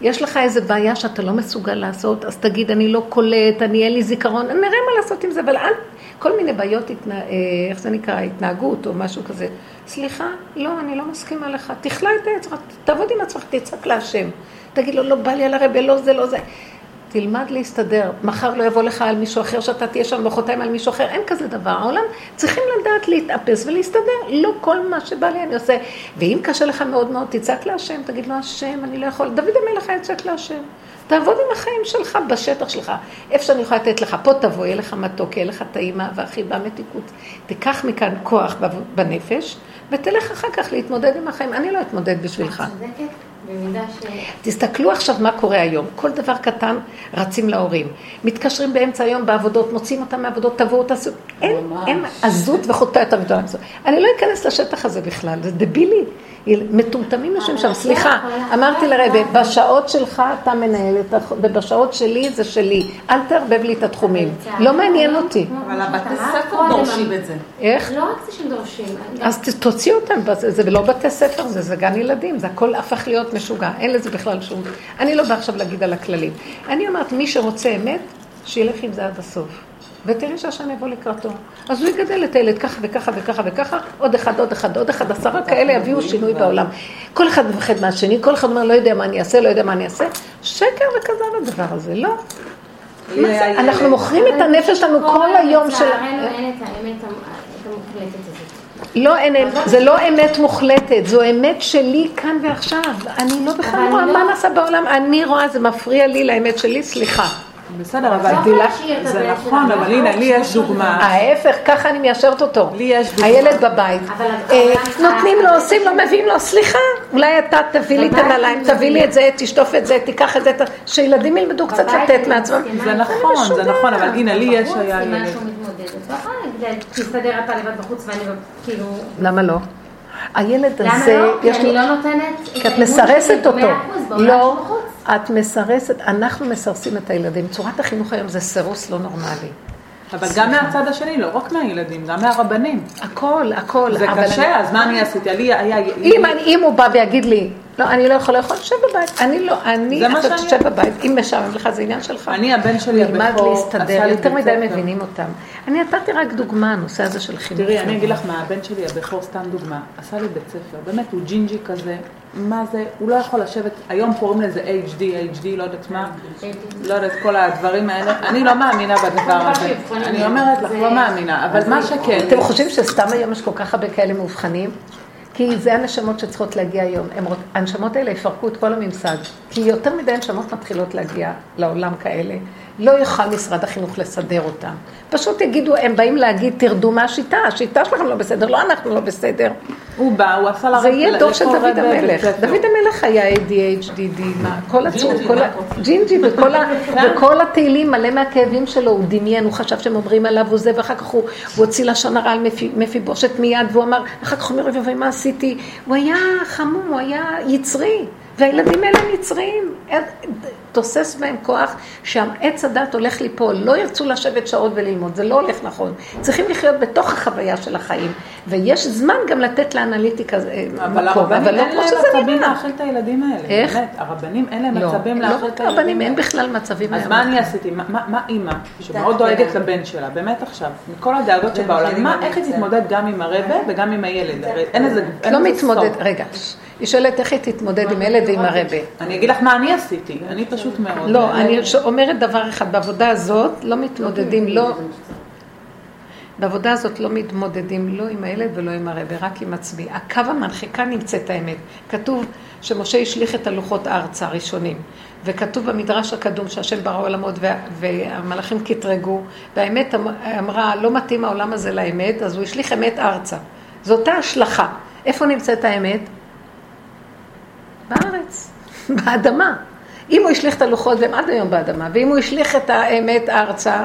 יש לך איזה בעיה שאתה לא מסוגל לעשות, אז תגיד, אני לא קולט, אני אין לי זיכרון, נראה מה לעשות עם זה, אבל אל, כל מיני בעיות, התנה, אה, איך זה נקרא, התנהגות או משהו כזה. סליחה, לא, אני לא מסכימה לך, תכלה את העץ, תעבוד עם עצמך, תצעק להשם. תגיד לו, לא בא לי על הרבי, לא זה, לא זה. תלמד להסתדר, מחר לא יבוא לך על מישהו אחר שאתה תהיה שם מחרתיים על מישהו אחר, אין כזה דבר. העולם צריכים לדעת להתאפס ולהסתדר, לא כל מה שבא לי אני עושה. ואם קשה לך מאוד מאוד, תצעק להשם, תגיד לו, השם, אני לא יכול. דוד המלך היה צעק להשם. תעבוד עם החיים שלך בשטח שלך. איפה שאני יכולה לתת לך, פה תבוא, יהיה לך מתוק, יהיה לך טעימה והחיבה, מתיקות. תיקח מכאן כוח בנפש, ותלך אחר כך להתמודד עם החיים. אני לא אתמודד בשבילך. ש... תסתכלו עכשיו מה קורה היום. כל דבר קטן רצים להורים. מתקשרים באמצע היום בעבודות, מוצאים אותם מעבודות, תבואו, תעשו. אין, אין עזות וחוטא יותר גדולה מזה. אני לא אכנס לשטח הזה בכלל, זה דבילי. מטומטמים יושבים שם, סליחה, אמרתי לרבי, בשעות שלך אתה מנהל, ובשעות שלי זה שלי, אל תערבב לי את התחומים, לא מעניין אותי. אבל הבתי ספר דורשים את זה. איך? לא רק זה שהם דורשים. אז תוציא אותם, זה לא בתי ספר, זה גן ילדים, זה הכל הפך להיות משוגע, אין לזה בכלל שום... אני לא באה עכשיו להגיד על הכללים. אני אומרת, מי שרוצה אמת, שילך עם זה עד הסוף. ותראי שהשם יבוא לקראתו. אז הוא יגדל את הילד ככה וככה וככה וככה, עוד אחד, עוד אחד, עוד אחד, עשרה כאלה יביאו שינוי בעולם. כל אחד מפחד מהשני, כל אחד אומר, לא יודע מה אני אעשה, לא יודע מה אני אעשה. שקר וכזב הדבר הזה, לא. אנחנו מוכרים את הנפש שלנו כל היום של... לא, אין, זה לא אמת מוחלטת, זו אמת שלי כאן ועכשיו. אני לא בכלל רואה לא- מה נעשה בעולם, אני רואה, זה מפריע לי לאמת שלי, סליחה. בסדר, אבל זה נכון, אבל הנה, לי יש דוגמה. ההפך, ככה אני מיישרת אותו. לי יש דוגמה. הילד בבית. אה, נותנים לו, עושים לו, מביאים לו, סליחה, אולי אתה תביא לי את הנעליים, תביא לי את זה, תשטוף את זה, תיקח את זה, שילדים ילמדו קצת לתת מעצמם. זה נכון, זה נכון, אבל הנה, לי יש היה ילד. תסתדר אתה לבד בחוץ ואני כאילו... למה לא? הילד הזה, למה לא? כי אני לא נותנת... כי את מסרסת אותו. לא, את מסרסת, אנחנו מסרסים את הילדים. צורת החינוך היום זה סירוס לא נורמלי. אבל גם מהצד השני, לא רק מהילדים, גם מהרבנים. הכל, הכל. זה אבל קשה, אז מה אני עשיתי? אם הוא בא ויגיד לי, לא, אני לא יכול לאכול, תשב בבית. אני לא, אני, אתה תשב בבית. אם משעמם לך, זה עניין שלך. אני, הבן שלי נלמד הבכור, להסתדר, עשה לי יותר מדי. מבינים אותם. אני נתתי רק דוגמה, הנושא הזה של חינוך. תראי, אני אגיד לך מה, הבן שלי הבכור, סתם דוגמה, עשה לי בית ספר, באמת, הוא ג'ינג'י כזה, מה זה, הוא לא יכול לשבת, היום קוראים לזה HD, HD, לא יודעת מה, לא יודעת, כל הדברים האלה, אני לא מאמינה בדבר הזה, אני אומרת לך, לא מאמינה, אבל מה שכן, אתם חושבים שסתם היום יש כל כך הרבה כאלה מאובחנים? כי זה הנשמות שצריכות להגיע היום. הם, הנשמות האלה יפרקו את כל הממסד. כי יותר מדי נשמות מתחילות להגיע לעולם כאלה. לא יוכל משרד החינוך לסדר אותם. פשוט יגידו, הם באים להגיד, תרדו מהשיטה, השיטה שלכם לא בסדר, לא אנחנו לא בסדר. הוא בא, הוא עשה לרב, זה יהיה דור של דוד המלך. דוד המלך היה ADHDD, מה, כל הצור, ג'ינג'י, וכל התהילים מלא מהכאבים שלו, הוא דמיין, הוא חשב שהם אומרים עליו וזה, ואחר כך הוא הוא הוציא לשון הרע על מפי- מפיבושת מיד, והוא אמר, אחר כך הוא אומר, אוי ואבוי, מה עשיתי? הוא היה חמום, הוא היה יצרי, והילדים האלה הם יצריים. אין- תוסס בהם כוח שהעץ הדת הולך ליפול, לא ירצו לשבת שעות וללמוד, זה לא הולך נכון. צריכים לחיות בתוך החוויה של החיים, ויש זמן גם לתת לאנליטיקה אה, אבל מקום, הרבנים אבל לא אין כמו להם שזה מצבים נראה. להאכיל את הילדים האלה, איך? באמת, הרבנים אין להם לא, מצבים לא להאכיל רק את הילדים רבנים, אין האלה. בכלל מצבים. אז. מה אני עשיתי? מה- מה מה אימא, שמאוד דואגת לבן שלה, באמת עכשיו, מכל הדאגות שבעולם, מה, איך היא תתמודד גם עם הרבה וגם עם הילד? הרי אין איזה אין לא מתמודד. רגע, היא שואלת איך היא תתמודד עם ילד ועם הרבה. אני אגיד לך מה אני עשיתי, אני פשוט מאוד... לא, אני ש- אומרת דבר אחד, בעבודה הזאת לא מתמודדים, לא... בעבודה הזאת לא מתמודדים לא עם הילד ולא עם הרבה, רק עם עצמי. הקו המנחה, כאן נמצאת האמת. כתוב שמשה השליך את הלוחות ארצה הראשונים, וכתוב במדרש הקדום שהשם ברא עולמות וה- והמלאכים קטרגו, והאמת אמ- אמרה, לא מתאים העולם הזה לאמת, אז הוא השליך אמת ארצה. זו אותה השלכה. איפה נמצאת האמת? באדמה. אם הוא השליך את הלוחות, והם עד היום באדמה, ואם הוא השליך את האמת ארצה,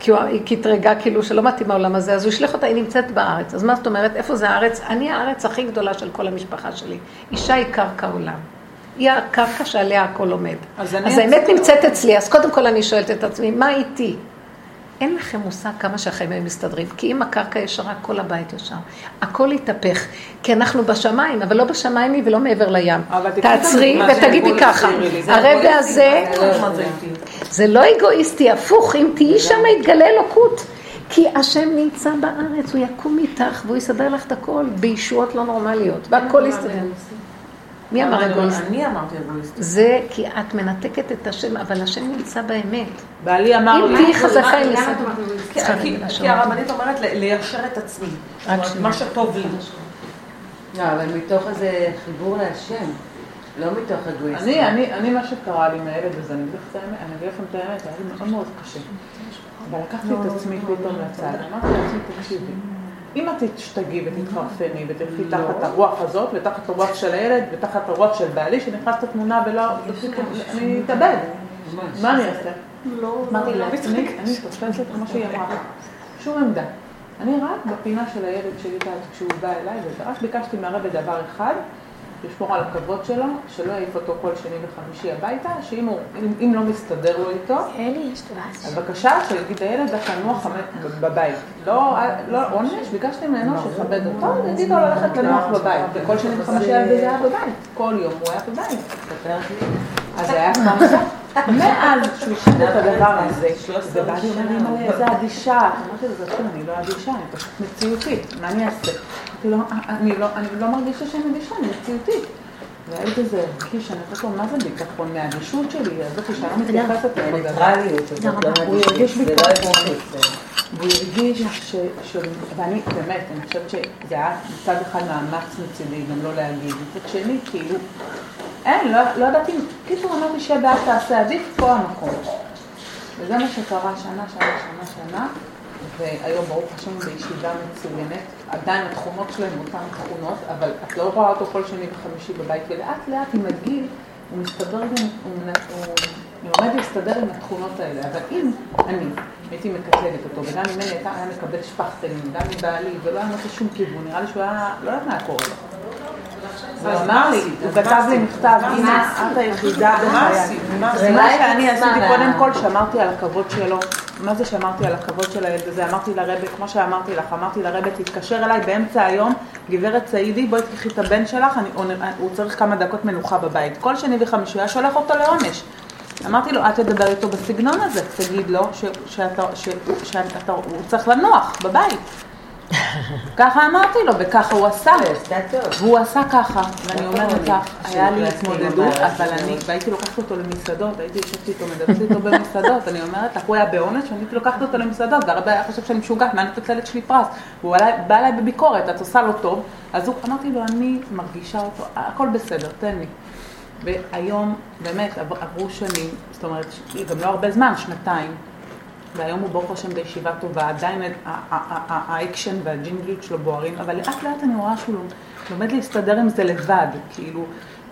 כי הוא- קטרגה כאילו שלא מתאים העולם הזה, אז הוא השליך אותה, היא נמצאת בארץ. אז מה זאת אומרת, איפה זה הארץ? אני הארץ הכי גדולה של כל המשפחה שלי. אישה היא קרקע עולם. היא הקרקע שעליה הכל עומד. אז אז, האמת נמצאת אצלי, אז קודם כל אני שואלת את עצמי, מה איתי? אין לכם מושג כמה שהחיים הם מסתדרים, כי אם הקרקע ישרה, כל הבית ישר. הכל יתהפך, כי אנחנו בשמיים, אבל לא בשמיים היא ולא מעבר לים. תעצרי ותגידי גבול ככה, הרבה הזה, זה איתי? זה לא אגואיסטי, הפוך, אם תהיי שם יתגלה אלוקות. כי השם נמצא בארץ, הוא יקום איתך והוא יסדר לך את הכל בישועות לא נורמליות, והכל יסתדר. מי אמר אגואיסט? אני אמרתי אגואיסט. זה כי את מנתקת את השם, אבל השם נמצא באמת. בעלי אמר אם לי, תהיי חזקה עם ישראל. אגואיסט? כי-. הרבנית אומרת ליישר את עצמי. מה שטוב לי. לא, אבל מתוך איזה חיבור להשם, לא מתוך אגואיסטים. אני, אני, אני, מה שקרה לי עם הילד הזה, אני אגיד אני לכם את האמת, היה לי מאוד מאוד קשה. אבל לקחתי את עצמי פתאום לצד, אמרתי לעצמי, תקשיבי, אם את תשתגעי ותתחרפני ותלכי תחת הרוח הזאת, ותחת הרוח של הילד, ותחת הרוח של בעלי, שנכנס לתמונה ולא, אני אתאבד. מה אני אעשה? אמרתי לה, אני אני תופסת כמו שהיא אמרה, שום עמדה. אני רק בפינה של הילד שלי כשהוא בא אליי, ורק ביקשתי מהרבי דבר אחד, לשמור על הכבוד שלו, שלא יעיף אותו כל שני וחמישי הביתה, שאם הוא, אם, אם לא מסתדר לו איתו, אלי, יש דבש. אז בבקשה, שיגיד הילד דווקא נוח חמש- בבית. לא, לא עונש, ביקשתי ממנו שיכבד אותו, ויגיד לו ללכת לנוח בבית. וכל שני וחמישי הילד היה בבית. כל יום הוא היה בבית. אז היה מסע. מאז שהוא השאיר את הדבר הזה, ובא לי אומר לי, "אמא'לה, איזה אדישה. אמרתי לו, "זאתי, אני לא אדישה, אני פשוט מציאותית, מה אני אעשה? אמרתי לו, "אני לא- אני לא מרגישה שאני אדישה, אני מציאותית. והילד הזה הרגיש, אני אומרת לו, מה זה ביטחון? מהאדישות שלי, הזאתי שאני לא מתייחסת לכל דבר. הניטרליות הזאת, לא הוא הרגיש זה לא ביטחון. והוא הרגיש ש... ש... ואני, באמת, אני חושבת שזה היה מצד אחד מאמץ מצידי, גם לא להגיד. מצד שני, כאילו, אין, לא, לא ידעתי, קיצור אמרתי שבעד תעשה עדיף, פה המקום. וזה מה שקרה שנה, שנה, שנה, שנה, והיום ברוך השם בישיבה מצוינת, עדיין התכונות שלהם אותן תכונות, אבל את לא רואה אותו כל שני וחמישי בבית, ולאט לאט עם הגיל הוא מסתדר גם, הוא, הוא, הוא לומד להסתדר עם התכונות האלה, אבל אם אני הייתי מקטלגת אותו, וגם ממני הייתה, היה מקבל שפכטלים, גם מבעלי, ולא היה נותן שום כיוון, נראה לי שהוא היה, לא יודעת מה היה קורה לו. הוא אמר לי, הוא כתב לי מכתב, אמא, את היחידה בחיי. מה שאני עשיתי, קודם כל שמרתי על הכבוד שלו. מה זה שמרתי על הכבוד של הילד הזה? אמרתי לרבה, כמו שאמרתי לך, אמרתי לרבה, תתקשר אליי באמצע היום, גברת סעידי, בואי תקחי את הבן שלך, אני, הוא צריך כמה דקות מנוחה בבית. כל שני וחמישי הוא היה שולח אותו לעונש. אמרתי לו, אל תדבר איתו בסגנון הזה, תגיד לו ש, שאתה, ש, שאתה, הוא צריך לנוח בבית. ככה אמרתי לו, וככה הוא עשה. והוא עשה ככה, ואני אומרת לך, היה לי התמודדות, אבל אני, והייתי לוקחת אותו למסעדות, הייתי יושבת איתו, מדברת איתו במסעדות, אני אומרת לך, הוא היה בעונש, ואני הייתי לוקחת אותו למסעדות, והרבה היה חושב שאני משוגעת, מה אני מתוצלת שלי פרס? והוא בא אליי בביקורת, את עושה לו טוב, אז אמרתי לו, אני מרגישה אותו, הכל בסדר, תן לי. והיום, באמת, עברו שנים, זאת אומרת, גם לא הרבה זמן, שנתיים, והיום הוא ברוך השם בישיבה טובה, עדיין האקשן והג'ינג'יות שלו בוערים, אבל לאט לאט אני רואה שהוא לומד להסתדר עם זה לבד, כאילו,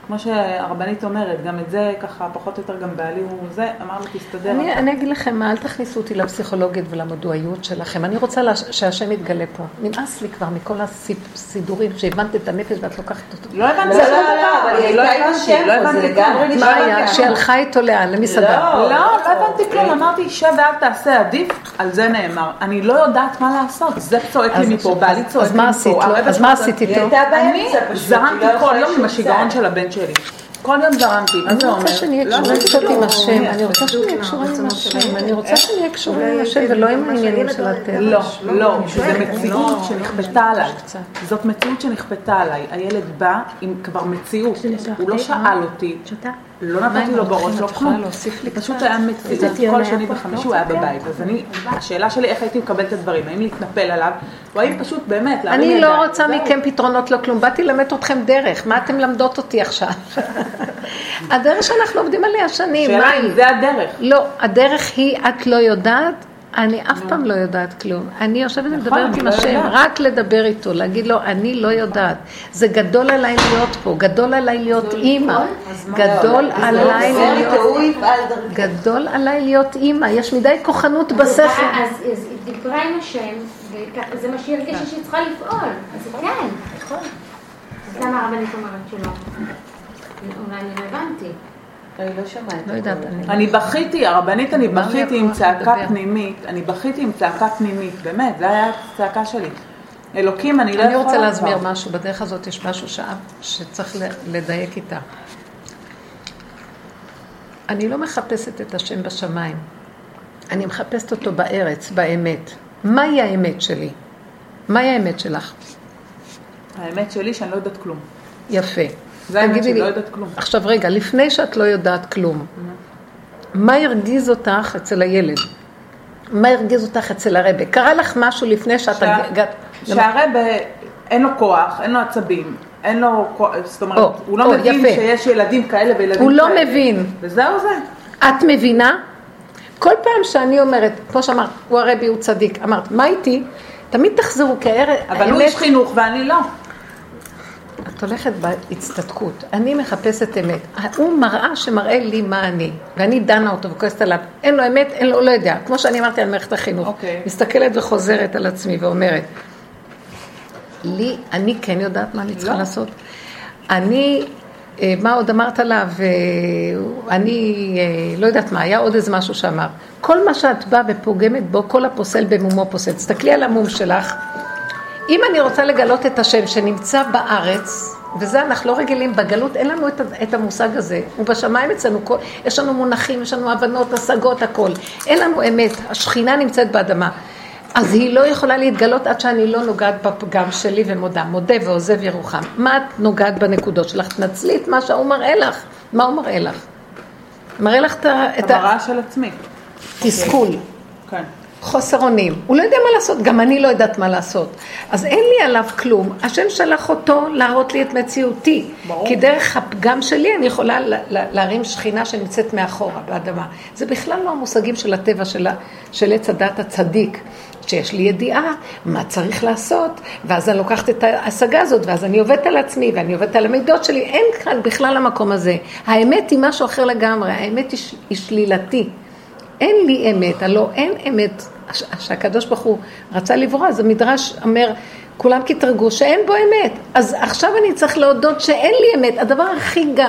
כמו שהרבנית אומרת, גם את זה ככה, פחות או יותר גם בעלי הוא זה, אמר לו תסתדר. אני, אני אגיד לכם מה, אל תכניסו אותי לפסיכולוגית ולמודעויות שלכם. אני רוצה לה, שהשם יתגלה פה. נמאס לי כבר מכל הסידורים שהבנת את הנפש ואת לוקחת אותו. לא הבנתי, לא, לא, לא, אבל היא הייתה עם לא הבנתי כלום. מה היה? שהיא הלכה איתו לאן? למסעדה. לא, לא הבנתי כלום, אמרתי, שב ואל תעשה עדיף, על זה נאמר. אני לא יודעת מה לעשות, זה צועק לי מפה, בעלי צועק לי מפה. אז מה עשית איתו? אני זרמתי כל יום עם השיגעון של הבן שלי. כל יום זרמתי, מה זה אומר? אני רוצה שנהיה קשורים קצת עם השם, אני רוצה שנהיה קשורים עם השם, אני רוצה שנהיה קשורים עם השם ולא עם העניינים של הטבע. לא, לא, זו מציאות שנכפתה עליי. זאת מציאות שנכפתה עליי. הילד בא עם כבר מציאות, הוא לא שאל אותי. לא נתתי לו בראש, לא כלום. פשוט היה מציאות, כל שני וחמישי הוא היה בבית. אז אני, השאלה שלי איך הייתי מקבלת את הדברים, האם להתנפל עליו, או האם פשוט באמת להרים ידיים. אני לא רוצה מכם פתרונות, לא כלום. באתי ללמד אתכם דרך, מה אתם למדות אותי עכשיו? הדרך שאנחנו עובדים עליה שנים, שאלה אם זה הדרך. לא, הדרך היא, את לא יודעת, אני אף פעם לא יודעת כלום. אני יושבת ומדברת עם השם, רק לדבר איתו, להגיד לו, אני לא יודעת. זה גדול עליי להיות פה, גדול עליי להיות אימא. גדול עליי להיות... גדול עליי להיות אימא. יש מדי כוחנות בשכל. אז היא דיברה עם השם, וזה מה שהיא הרגישה שהיא צריכה לפעול. אז כן, נכון. אז למה הרבנית אומרת שלא? אולי אני לא הבנתי. אני לא שומעת. לא יודעת. אני בכיתי, הרבנית, אני בכיתי עם צעקה פנימית, אני בכיתי עם צעקה פנימית, באמת, זו הייתה הצעקה שלי. אלוקים, אני לא יכולה אני רוצה להסביר משהו, בדרך הזאת יש משהו שצריך לדייק איתה. אני לא מחפשת את השם בשמיים, אני מחפשת אותו בארץ, באמת. מהי האמת שלי? מהי האמת שלך? האמת שלי שאני לא יודעת כלום. יפה. זה האמת שאני לא יודעת כלום. עכשיו רגע, לפני שאת לא יודעת כלום, מה הרגיז אותך אצל הילד? מה הרגיז אותך אצל הרבה? קרה לך משהו לפני שאת הגעת... שהרבה אין לו כוח, אין לו עצבים, אין לו... זאת אומרת, הוא לא מבין שיש ילדים כאלה וילדים כאלה. הוא לא מבין. וזהו זה. את מבינה? כל פעם שאני אומרת, כמו שאמרת, הוא הרבי, הוא צדיק, אמרת, מה איתי? תמיד תחזרו, כי הערב... אבל הוא איש חינוך ואני לא. את הולכת בהצטדקות. אני מחפשת אמת. הוא מראה שמראה לי מה אני, ואני דנה אותו וכועסת עליו. אין לו אמת, אין לו, לא יודע. כמו שאני אמרתי על מערכת החינוך. Okay. מסתכלת וחוזרת על עצמי ואומרת, לי, אני כן יודעת מה אני צריכה לא. לעשות. אני, מה עוד אמרת עליו? אני לא יודעת מה, היה עוד איזה משהו שאמר. כל מה שאת באה ופוגמת בו, כל הפוסל במומו פוסל. תסתכלי על המום שלך. אם אני רוצה לגלות את השם שנמצא בארץ, וזה אנחנו לא רגילים, בגלות אין לנו את, את המושג הזה, הוא בשמיים אצלנו, כל, יש לנו מונחים, יש לנו הבנות, השגות, הכל. אין לנו אמת, השכינה נמצאת באדמה. אז היא לא יכולה להתגלות עד שאני לא נוגעת בפגם שלי ומודה, מודה ועוזב ירוחם. מה את נוגעת בנקודות שלך? תנצלי את מה שהוא מראה לך. מה הוא מראה לך? מראה לך את ה... המראה של עצמי. תסכול. כן. חוסר אונים. הוא לא יודע מה לעשות, גם אני לא יודעת מה לעשות. אז אין לי עליו כלום. השם שלח אותו להראות לי את מציאותי. ברור. כי דרך הפגם שלי אני יכולה להרים שכינה שנמצאת מאחורה באדמה. זה בכלל לא המושגים של הטבע של, של עץ הדת הצדיק. שיש לי ידיעה מה צריך לעשות, ואז אני לוקחת את ההשגה הזאת, ואז אני עובדת על עצמי, ואני עובדת על המידות שלי, אין כאן בכלל המקום הזה. האמת היא משהו אחר לגמרי, האמת היא, היא שלילתי. אין לי אמת, הלא אין אמת שהקדוש ברוך הוא רצה לברוא, אז המדרש אומר, כולם קטרגו שאין בו אמת. אז עכשיו אני צריך להודות שאין לי אמת. הדבר הכי ג...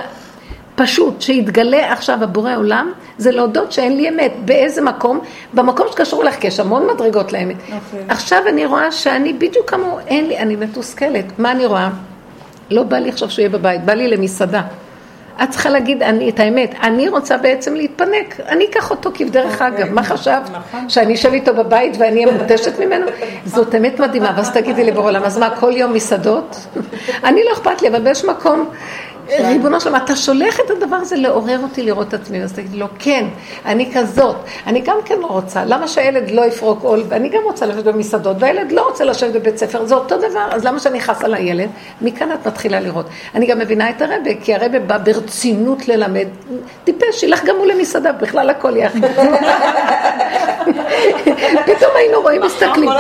פשוט שיתגלה עכשיו הבורא עולם, זה להודות שאין לי אמת. באיזה מקום? במקום שקשור לך, כי יש המון מדרגות לאמת. Okay. אוקיי. עכשיו אני רואה שאני בדיוק כמוהו, אין לי, אני מתוסכלת. מה אני רואה? לא בא לי עכשיו שהוא יהיה בבית, בא לי למסעדה. את צריכה להגיד אני, את האמת, אני רוצה בעצם להתפנק, אני אקח אותו כבדרך אוקיי. אגב, מה חשבת? נכון. שאני אשב איתו בבית ואני אהיה מותשת ממנו? זאת אמת מדהימה, ואז תגידי לי בעולם, אז מה, כל יום מסעדות? אני לא אכפת לי, אבל באיזשהו מקום, ריבונו שלמה, אתה שולח את הדבר הזה לעורר אותי לראות את עצמי, אז תגידי לו, כן, אני כזאת, אני גם כן לא רוצה, למה שהילד לא יפרוק עול, ואני גם רוצה לשבת במסעדות, והילד לא רוצה לשבת בבית ספר, זה אותו דבר, אז למה שאני אכעס על הילד? מכאן את מתחילה לראות. אני גם מבינה את הרבה, כי הרבה בא ברצינות ללמד, טיפש, ילך גם הוא למסעדה, בכלל הכל יחד. פתאום היינו רואים, מסתכלים.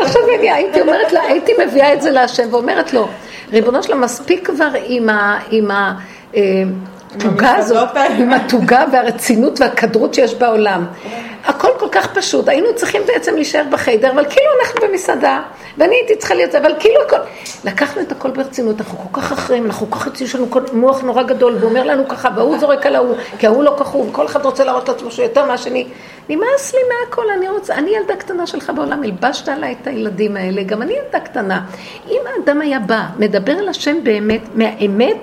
עכשיו הייתי אומרת לה, הייתי מביאה את זה להשם ואומרת לו, ריבונו שלום, מספיק כבר עם ה... עם ה אה, תוגה הזאת. עם התוגה והרצינות והכדרות שיש בעולם. הכל כל כך פשוט, היינו צריכים בעצם להישאר בחיידר, אבל כאילו אנחנו במסעדה, ואני הייתי צריכה להיות זה, אבל כאילו הכל... לקחנו את הכל ברצינות, אנחנו כל כך אחראים, אנחנו כל כך, יש לנו מוח נורא גדול, והוא אומר לנו ככה, והוא זורק על ההוא, כי ההוא לא ככה, וכל אחד רוצה להראות לעצמו שהוא יותר מהשני. נמאס לי מהכל, אני רוצה, אני ילדה קטנה שלך בעולם, הלבשת עליי את הילדים האלה, גם אני ילדה קטנה. אם האדם היה בא, מדבר על השם באמת, מהאמת,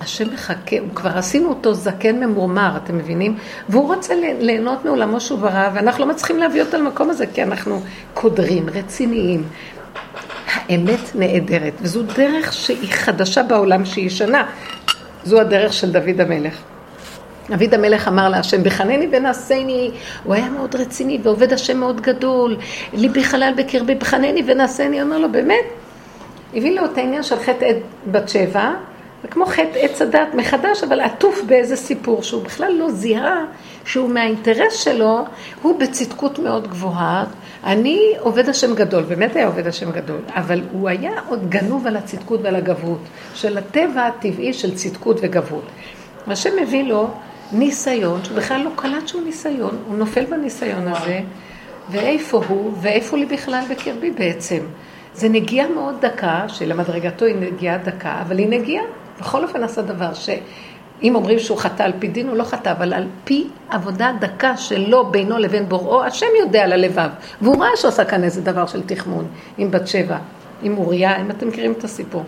השם מחכה, הוא כבר עשינו אותו זקן ממורמר, אתם מבינים? והוא רוצה ליהנות מעולמו שהוא ברא, ואנחנו לא מצליחים להביא אותו למקום הזה, כי אנחנו קודרים, רציניים. האמת נהדרת, וזו דרך שהיא חדשה בעולם, שהיא ישנה. זו הדרך של דוד המלך. דוד המלך אמר להשם, בחנני ונעשני, הוא היה מאוד רציני ועובד השם מאוד גדול, ליבי חלל בקרבי, בחנני ונעשני, אומר לו, באמת? הביא לו את העניין של חטא עד בת שבע, וכמו חטא עץ הדת מחדש, אבל עטוף באיזה סיפור, שהוא בכלל לא זיהה שהוא מהאינטרס שלו, הוא בצדקות מאוד גבוהה. אני עובד השם גדול, באמת היה עובד השם גדול, אבל הוא היה עוד גנוב על הצדקות ועל הגברות, של הטבע הטבעי של צדקות וגברות. והשם מביא לו ניסיון, שהוא בכלל לא קלט שהוא ניסיון, הוא נופל בניסיון הזה, ואיפה הוא, ואיפה לי בכלל בקרבי בעצם. זה נגיעה מאוד דקה, שלמדרגתו היא נגיעה דקה, אבל היא נגיעה. בכל אופן עשה דבר שאם אומרים שהוא חטא על פי דין, הוא לא חטא, אבל על פי עבודה דקה שלו בינו לבין בוראו, השם יודע על הלבב. והוא ראה שעושה כאן איזה דבר של תחמון, עם בת שבע, עם אוריה, אם אתם מכירים את הסיפור.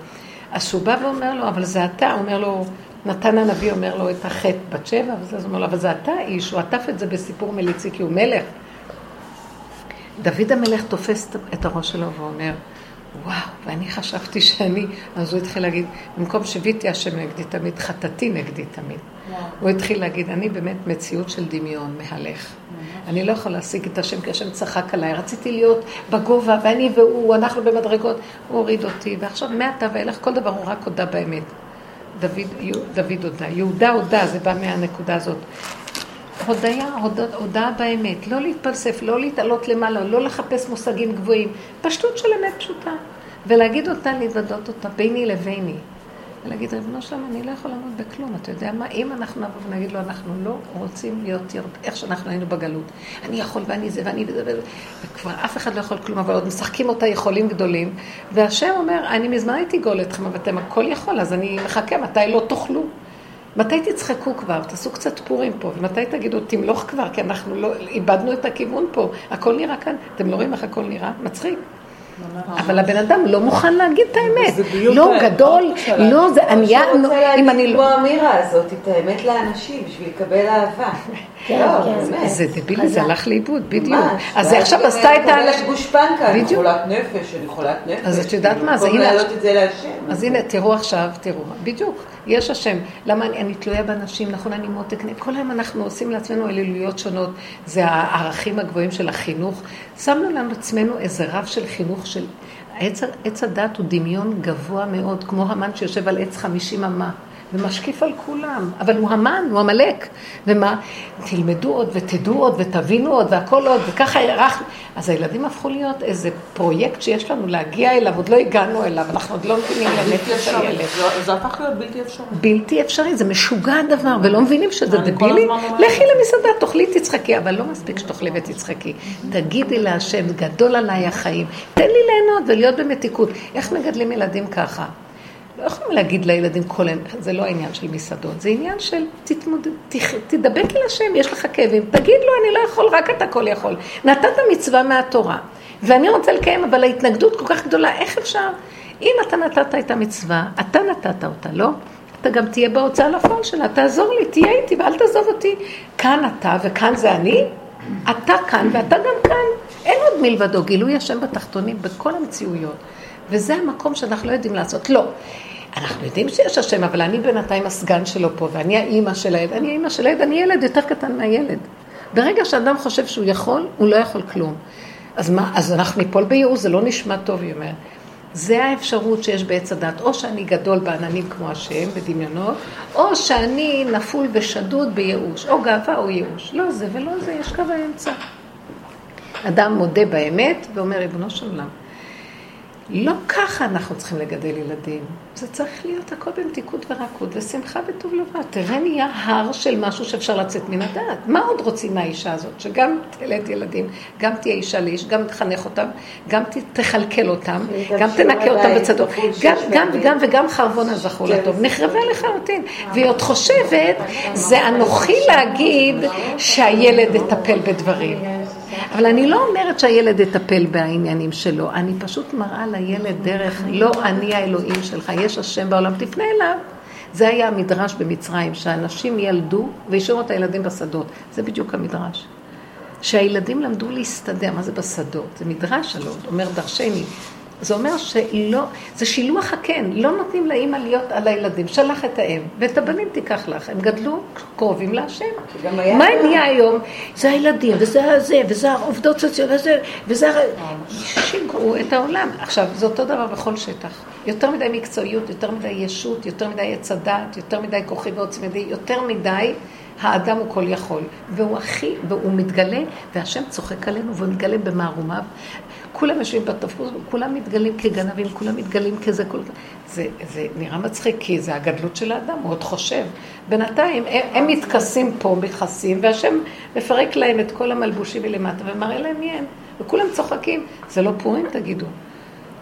אז שהוא בא ואומר לו, אבל זה אתה, הוא אומר לו, נתן הנביא אומר לו את החטא בת שבע, וזה, אז הוא אומר לו, אבל זה אתה איש, הוא עטף את זה בסיפור מליצי, כי הוא מלך. דוד המלך תופס את הראש שלו ואומר, וואו, ואני חשבתי שאני, אז הוא התחיל להגיד, במקום שביתי השם נגדי תמיד, חטאתי נגדי תמיד. הוא התחיל להגיד, אני באמת מציאות של דמיון, מהלך. אני לא יכול להשיג את השם, כי השם צחק עליי, רציתי להיות בגובה, ואני והוא, אנחנו במדרגות, הוא הוריד אותי, ועכשיו מעתה ואילך כל דבר הוא רק הודה באמת. דוד, דוד הודה, יהודה הודה, זה בא מהנקודה הזאת. הודיה, הודעה באמת, לא להתפלסף, לא להתעלות למעלה, לא לחפש מושגים גבוהים, פשטות של אמת פשוטה, ולהגיד אותה, להתוודות אותה ביני לביני. ולהגיד, ריבונו שלם, אני לא יכול לעמוד בכלום, אתה יודע מה, אם אנחנו נבוא ונגיד לו, אנחנו לא רוצים להיות איך שאנחנו היינו בגלות. אני יכול ואני זה ואני וזה וזה, וכבר אף אחד לא יכול כלום, אבל עוד משחקים אותה יכולים גדולים, והשם אומר, אני מזמן הייתי גול אתכם, אבל אתם הכל יכול, אז אני מחכה, מתי לא תאכלו? מתי תצחקו כבר? תעשו קצת פורים פה, ומתי תגידו, תמלוך כבר, כי אנחנו לא, איבדנו את הכיוון פה, הכל נראה כאן, אתם לא רואים איך הכל נראה? מצחיק. אבל הבן אדם לא מוכן להגיד את האמת. לא, ה- גדול, לא, זה רוצה אם אני להגיד כמו לא... האמירה הזאת, את האמת לאנשים, בשביל לקבל אהבה. כן, לא, כן. זה דבילי, זה הלך לאיבוד, בדיוק. אז ואז עכשיו עשתה את מקבלת האנשים... גושפנקה, אני. חולת נפש, אני חולת נפש. אז את יודעת כאילו, מה, זה הנה-. אז הנה, תראו עכשיו, תראו, בדיוק, יש השם. למה אני, אני תלויה באנשים, נכון, אני מותק, כל היום אנחנו עושים לעצמנו אלילויות שונות, זה הערכים הגבוהים של החינוך. שמנו לנו עצמנו איזה רב של חינוך של... עץ, עץ הדת הוא דמיון גבוה מאוד, כמו המן שיושב על עץ חמישים אמה. ומשקיף על כולם, אבל הוא המן, הוא עמלק. ומה, תלמדו עוד ותדעו עוד ותבינו עוד והכל עוד, וככה הארכנו. אז הילדים הפכו להיות איזה פרויקט שיש לנו להגיע אליו, עוד לא הגענו אליו, אנחנו עוד לא מבינים לנפש הילד. זה- זה הפך להיות בלתי אפשרי. בלתי אפשרי, זה משוגע הדבר, ולא מבינים שזה דבילי. לכי למסעדה, תאכלי, תצחקי, אבל לא מספיק שתאכלי ותצחקי. תגידי להשם, גדול עליי החיים, תן לי ליהנות ולהיות במתיקות. איך מגדלים ילדים ככה? לא יכולים להגיד לילדים כל היום, זה לא העניין של מסעדות, זה עניין של תתמודד, תדבק אל השם, יש לך כאבים, תגיד לו, אני לא יכול, רק אתה כל יכול. נתת מצווה מהתורה, ואני רוצה לקיים, אבל ההתנגדות כל כך גדולה, איך אפשר? אם אתה נתת את המצווה, אתה נתת אותה, לא? אתה גם תהיה בהוצאה לפועל שלה, תעזור לי, תהיה איתי ואל תעזוב אותי. כאן אתה וכאן זה אני, אתה כאן ואתה גם כאן. אין עוד מלבדו, גילוי השם בתחתונים בכל המציאויות. וזה המקום שאנחנו לא יודעים לעשות. לא. אנחנו יודעים שיש השם, אבל אני בינתיים הסגן שלו פה, ואני האימא של הילד. אני האימא של הילד, אני ילד יותר קטן מהילד. ברגע שאדם חושב שהוא יכול, הוא לא יכול כלום. אז מה, אז אנחנו ניפול בייאוש, זה לא נשמע טוב, היא אומרת. זה האפשרות שיש בעץ הדת, או שאני גדול בעננים כמו השם, בדמיונות, או שאני נפול ושדוד בייאוש, או גאווה או ייאוש. לא זה ולא זה, יש קו האמצע. אדם מודה באמת ואומר, ריבונו של עולם, לא ככה אנחנו צריכים לגדל ילדים. זה צריך להיות הכל במתיקות ורקות ושמחה וטוב לבד. תראה נהיה הר של משהו שאפשר לצאת מן הדעת. מה עוד רוצים מהאישה הזאת? שגם תלד ילדים, גם תהיה אישה לאיש, גם תחנך אותם, גם תכלכל אותם, גם תנקה אותם בצדו. גם, גם וגם וגם חרבונה זכו לטוב. נחרבה לחלוטין. והיא עוד חושבת, זה אנוכי להגיד שהילד יטפל בדברים. אבל אני לא אומרת שהילד יטפל בעניינים שלו, אני פשוט מראה לילד דרך, לא אני האלוהים שלך, יש השם בעולם, תפנה אליו. זה היה המדרש במצרים, שאנשים ילדו והשאירו את הילדים בשדות. זה בדיוק המדרש. שהילדים למדו להסתדר, מה זה בשדות? זה מדרש הלא, אומר דרשני. זה אומר שלא, זה שילוח הקן, לא נותנים לאימא להיות על הילדים, שלח את האם, ואת הבנים תיקח לך, הם גדלו קרובים להשם. מה נהיה היום? זה הילדים, וזה הזה, וזה העובדות סוציאליות, וזה, וזה... שיגעו את העולם. עכשיו, זה אותו דבר בכל שטח. יותר מדי מקצועיות, יותר מדי ישות, יותר מדי עץ הדעת, יותר מדי כוחי ועוצמדי, יותר מדי האדם הוא כל יכול. והוא הכי, והוא מתגלה, והשם צוחק עלינו, והוא מתגלה במערומיו. כולם יושבים בתפוז, כולם מתגלים כגנבים, כולם מתגלים כזה, כל... זה, זה נראה מצחיק, כי זה הגדלות של האדם, הוא עוד חושב. בינתיים הם, הם מתכסים פה, מכסים, והשם מפרק להם את כל המלבושים מלמטה ומראה להם מי הם. וכולם צוחקים. זה לא פורים, תגידו.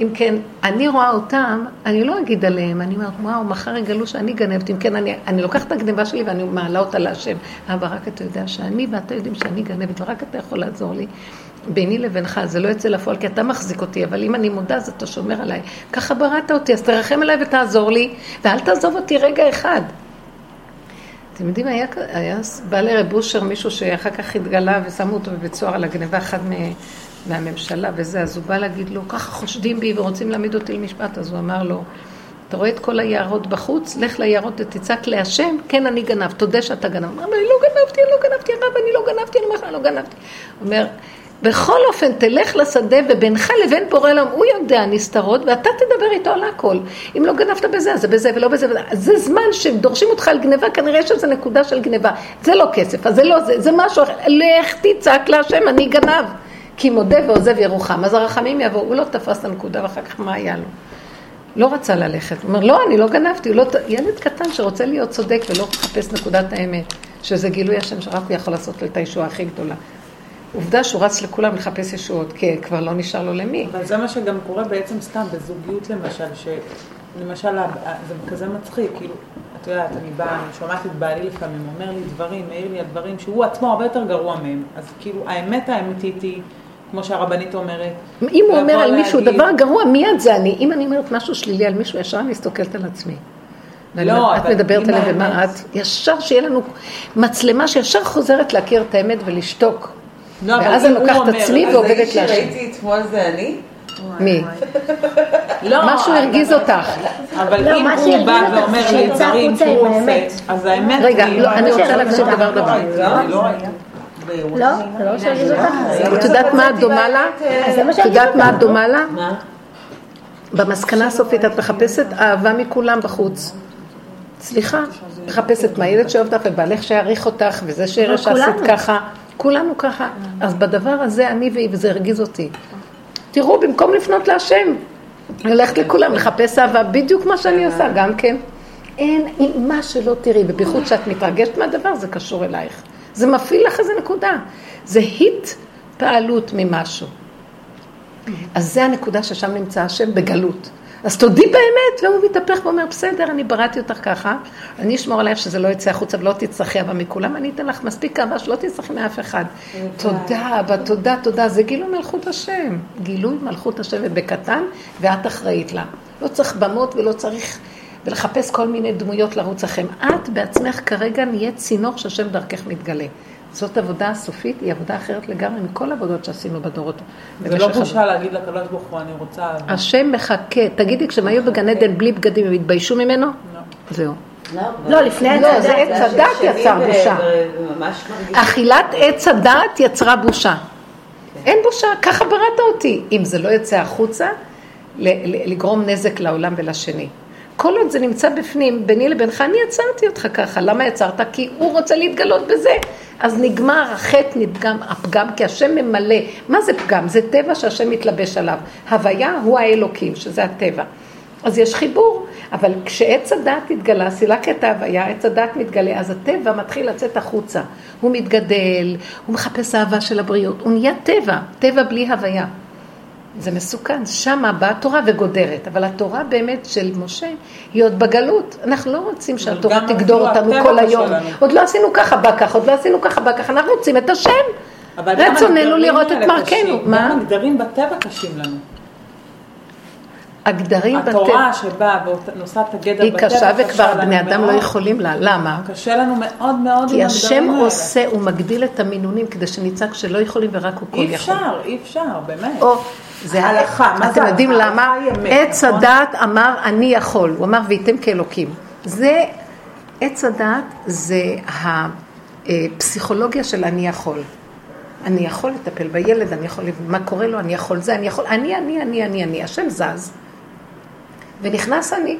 אם כן, אני רואה אותם, אני לא אגיד עליהם, אני אומרת, וואו, מחר יגלו שאני גנבת, אם כן, אני, אני לוקחת את הגניבה שלי ואני מעלה אותה להשם. אבל רק אתה יודע שאני ואתה יודעים שאני גנבת, ורק אתה יכול לעזור לי. ביני לבינך, זה לא יוצא לפועל, כי אתה מחזיק אותי, אבל אם אני מודה, אז אתה שומר עליי. ככה בראת אותי, אז תרחם עליי ותעזור לי, ואל תעזוב אותי רגע אחד. אתם יודעים, היה, היה בא לרב אושר מישהו שאחר כך התגלה ושמו אותו בבית סוהר על הגניבה אחד מ, מהממשלה וזה, אז הוא בא להגיד לו, ככה חושדים בי ורוצים להעמיד אותי למשפט, אז הוא אמר לו, אתה רואה את כל היערות בחוץ? לך ליערות ותצעק להשם, כן אני גנב, תודה שאתה גנב. הוא אמר, אני לא גנבתי, אני לא גנבתי, הרב, אני לא גנבתי, אני אומר לך, אני לא גנבתי. הוא אומר, בכל אופן, תלך לשדה ובינך לבין בורא עולם, הוא יודע נסתרות, ואתה תדבר איתו על הכל. אם לא גנבת בזה, אז זה בזה ולא בזה. זה זמן שדורשים אותך על גניבה, כנראה יש איזו נקודה של גניבה. זה לא כסף, אז זה לא זה, זה משהו אחר. לך תצעק להשם, אני גנב. כי מודה ועוזב ירוחם. אז הרחמים יבואו, הוא לא תפס את הנקודה, ואחר כך מה היה לו? לא רצה ללכת. הוא אומר, לא, אני לא גנבתי. לא... ילד קטן שרוצה להיות צודק ולא מחפש נקודת האמת, שזה גילוי השם שרק הוא יכול לעשות לו את הישועה הכי גדולה. עובדה שהוא רץ לכולם לחפש ישועות, כי כבר לא נשאר לו למי. אבל זה מה שגם קורה בעצם סתם בזוגיות למשל, שלמשל זה כזה מצחיק, כאילו, את יודעת, אני באה, אני שומעת את בעלי לפעמים, אומר לי דברים, מעיר לי על דברים שהוא עצמו הרבה יותר גרוע מהם. אז כאילו, האמת האמיתית היא, כמו שהרבנית אומרת, אם הוא אומר על מישהו להגיד- דבר גרוע, מיד זה אני. אם אני אומרת משהו שלילי על מישהו, ישר אני מסתכלת על עצמי. לא, אומרת, את אבל מדברת עליי ומה את? ישר שיהיה לנו מצלמה שישר חוזרת להכיר את האמת ולשתוק. לא, ואז אני לוקחת את אומר- עצמי אז ועובדת האיש. שראיתי אתמול זה אני? מי? לא, משהו הרגיז אותך. אבל לא, אם הוא בא ואומר לי דברים שהוא עושה, האמת. אז האמת רגע, היא... לא, אני רוצה להקשיב דבר דבר. לא. לא? לא שהרגיז אותך? את יודעת מה את דומה לה? את יודעת מה את. דומה לה? במסקנה הסופית את מחפשת אהבה מכולם בחוץ. סליחה, מחפשת מהילד שאוהב אותך ובעלך שיעריך אותך וזה שיראה שעשית. ככה, כולנו ככה. אז בדבר הזה אני והיא, וזה הרגיז אותי. תראו, במקום לפנות להשם, ללכת לכולם, לחפש אהבה, בדיוק מה שאני עושה, גם כן. אין, מה שלא תראי, ובייחוד שאת מתרגשת מהדבר, זה קשור אלייך. זה מפעיל לך איזה נקודה. זה התפעלות ממשהו. אז זה הנקודה ששם נמצא השם בגלות. אז תודי באמת, והוא מתהפך ואומר, בסדר, אני בראתי אותך ככה, אני אשמור עלייך שזה לא יצא החוצה ולא תצטרכי אהבה מכולם, אני אתן לך מספיק אהבה שלא תצטרכי מאף אחד. תודה, אבא, תודה, תודה, זה גילוי מלכות השם. גילוי מלכות השם ובקטן, ואת אחראית לה. לא צריך במות ולא צריך... ולחפש כל מיני דמויות לרוץ לכם. את בעצמך כרגע נהיית צינור שהשם דרכך מתגלה. זאת עבודה הסופית, היא עבודה אחרת לגמרי מכל העבודות שעשינו בדורות. זה לא בושה להגיד לקדוש ברוך הוא, אני רוצה... השם מחכה, תגידי, כשהם היו בגן עדן בלי בגדים, הם התביישו ממנו? לא. זהו. לא, לפני עץ לא, הדת. זה עץ הדת יצר בושה. אכילת עץ הדת יצרה בושה. אין בושה, ככה בראת אותי. אם זה לא יוצא החוצה, לגרום נזק לעולם ולשני. כל עוד זה נמצא בפנים, ביני לבינך, אני יצרתי אותך ככה. למה יצרת? כי הוא רוצה להתגלות בזה. אז נגמר החטא, נפגם, הפגם, כי השם ממלא. מה זה פגם? זה טבע שהשם מתלבש עליו. הוויה הוא האלוקים, שזה הטבע. אז יש חיבור, אבל כשעץ הדת התגלה, סילק את ההוויה, עץ הדת מתגלה, אז הטבע מתחיל לצאת החוצה. הוא מתגדל, הוא מחפש אהבה של הבריאות, הוא נהיה טבע, טבע בלי הוויה. זה מסוכן, שמה באה התורה וגודרת, אבל התורה באמת של משה היא עוד בגלות. אנחנו לא רוצים שהתורה תגדור אותנו כל היום. עוד לא עשינו ככה בא ככה, עוד לא עשינו ככה בא ככה, אנחנו רוצים את השם. רצוננו לראות את מרכנו. מה? גם הגדרים בטבע קשים לנו. הגדרים בטבע, התורה שבאה ונושאת את הגדר היא בטבע קשה וכבר בני אדם לא מאוד. יכולים לה. למה? קשה לנו מאוד מאוד כי השם האלה. עושה, הוא מגדיל את המינונים כדי שנצעק שלא יכולים ורק הוא כל אי יכול. אפשר, אי אפשר, באמת. או, זה הלכה, מה זה אתם יודעים הלכה? למה? הלכה היא עץ נכון? הדעת אמר אני יכול, הוא אמר והייתם כאלוקים. זה, עץ הדעת זה הפסיכולוגיה של אני יכול. אני יכול לטפל בילד, אני יכול, מה קורה לו, אני יכול זה, אני יכול, אני, אני, אני, אני, אני, השם זז. ונכנס אני.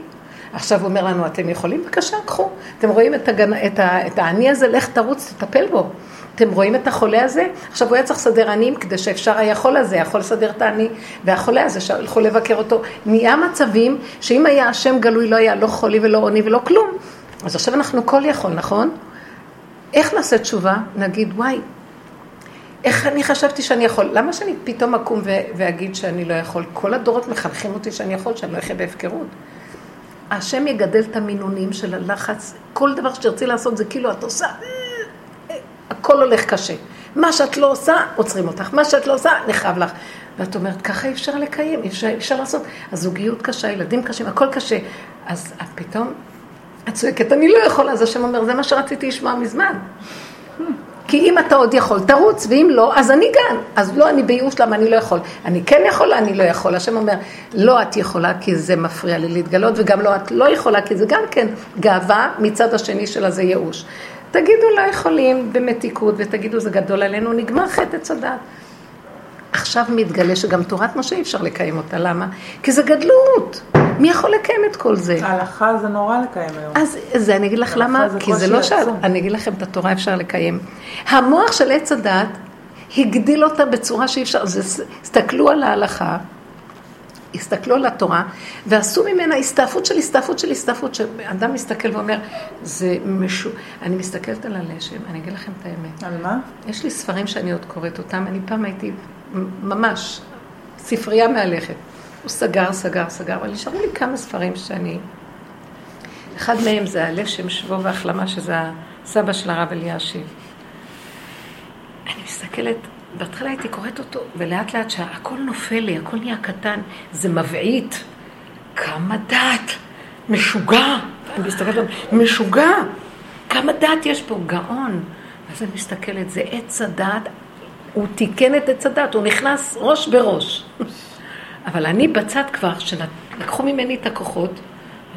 עכשיו הוא אומר לנו, אתם יכולים? בבקשה, קחו. אתם רואים את, הגנ... את, ה... את העני הזה, לך תרוץ, תטפל בו. אתם רואים את החולה הזה? עכשיו הוא היה צריך לסדר עניים כדי שאפשר היה יכול הזה, יכול לסדר את העני, והחולה הזה שהלכו לבקר אותו. נהיה מצבים שאם היה השם גלוי לא היה לא חולי ולא עוני ולא כלום. אז עכשיו אנחנו כל יכול, נכון? איך נעשה תשובה? נגיד, וואי, איך אני חשבתי שאני יכול? למה שאני פתאום אקום ו- ואגיד שאני לא יכול? כל הדורות מחנכים אותי שאני יכול, שאני לא אחיה בהפקרות. השם יגדל את המינונים של הלחץ, כל דבר שתרצי לעשות זה כאילו את עושה, הכל הולך קשה. מה שאת לא עושה, עוצרים אותך, מה שאת לא עושה, נחרב לך. ואת אומרת, ככה אי אפשר לקיים, אי אפשר, אפשר לעשות. הזוגיות קשה, ילדים קשים, הכל קשה. אז את פתאום, את צועקת, אני לא יכולה, אז השם אומר, זה מה שרציתי לשמוע מזמן. כי אם אתה עוד יכול, תרוץ, ואם לא, אז אני גם. אז לא, אני בייאוש, למה אני לא יכול. אני כן יכולה, אני לא יכול. השם אומר, לא את יכולה כי זה מפריע לי להתגלות, וגם לא את לא יכולה כי זה גם כן גאווה, מצד השני שלה זה ייאוש. תגידו לא יכולים במתיקות, ותגידו זה גדול עלינו, נגמר חטא הדת. עכשיו מתגלה שגם תורת משה אי אפשר לקיים אותה, למה? כי זה גדלות. מי יכול לקיים את כל זה? ההלכה זה נורא לקיים היום. אז זה אני אגיד לך למה, זה כי זה לא ש... אני אגיד לכם, את התורה אפשר לקיים. המוח של עץ הדת הגדיל אותה בצורה שאי אפשר, זה, הסתכלו על ההלכה, הסתכלו על התורה, ועשו ממנה הסתעפות של הסתעפות של הסתעפות, שאדם מסתכל ואומר, זה משו... אני מסתכלת על הלשם, אני אגיד לכם את האמת. על מה? יש לי ספרים שאני עוד קוראת אותם, אני פעם הייתי ממש ספרייה מהלכת. הוא סגר, סגר, סגר, אבל נשארו לי כמה ספרים שאני... אחד מהם זה הלשם שבו והחלמה, שזה הסבא של הרב אלישיב. אני מסתכלת, בהתחלה הייתי קוראת אותו, ולאט לאט שהכל נופל לי, הכל נהיה קטן, זה מבעית. כמה דעת, משוגע. אני מסתכלת, משוגע. כמה דעת יש פה, גאון. אז אני מסתכלת, זה עץ הדעת, הוא תיקן את עץ הדעת, הוא נכנס ראש בראש. אבל אני בצד כבר, שלקחו ממני את הכוחות,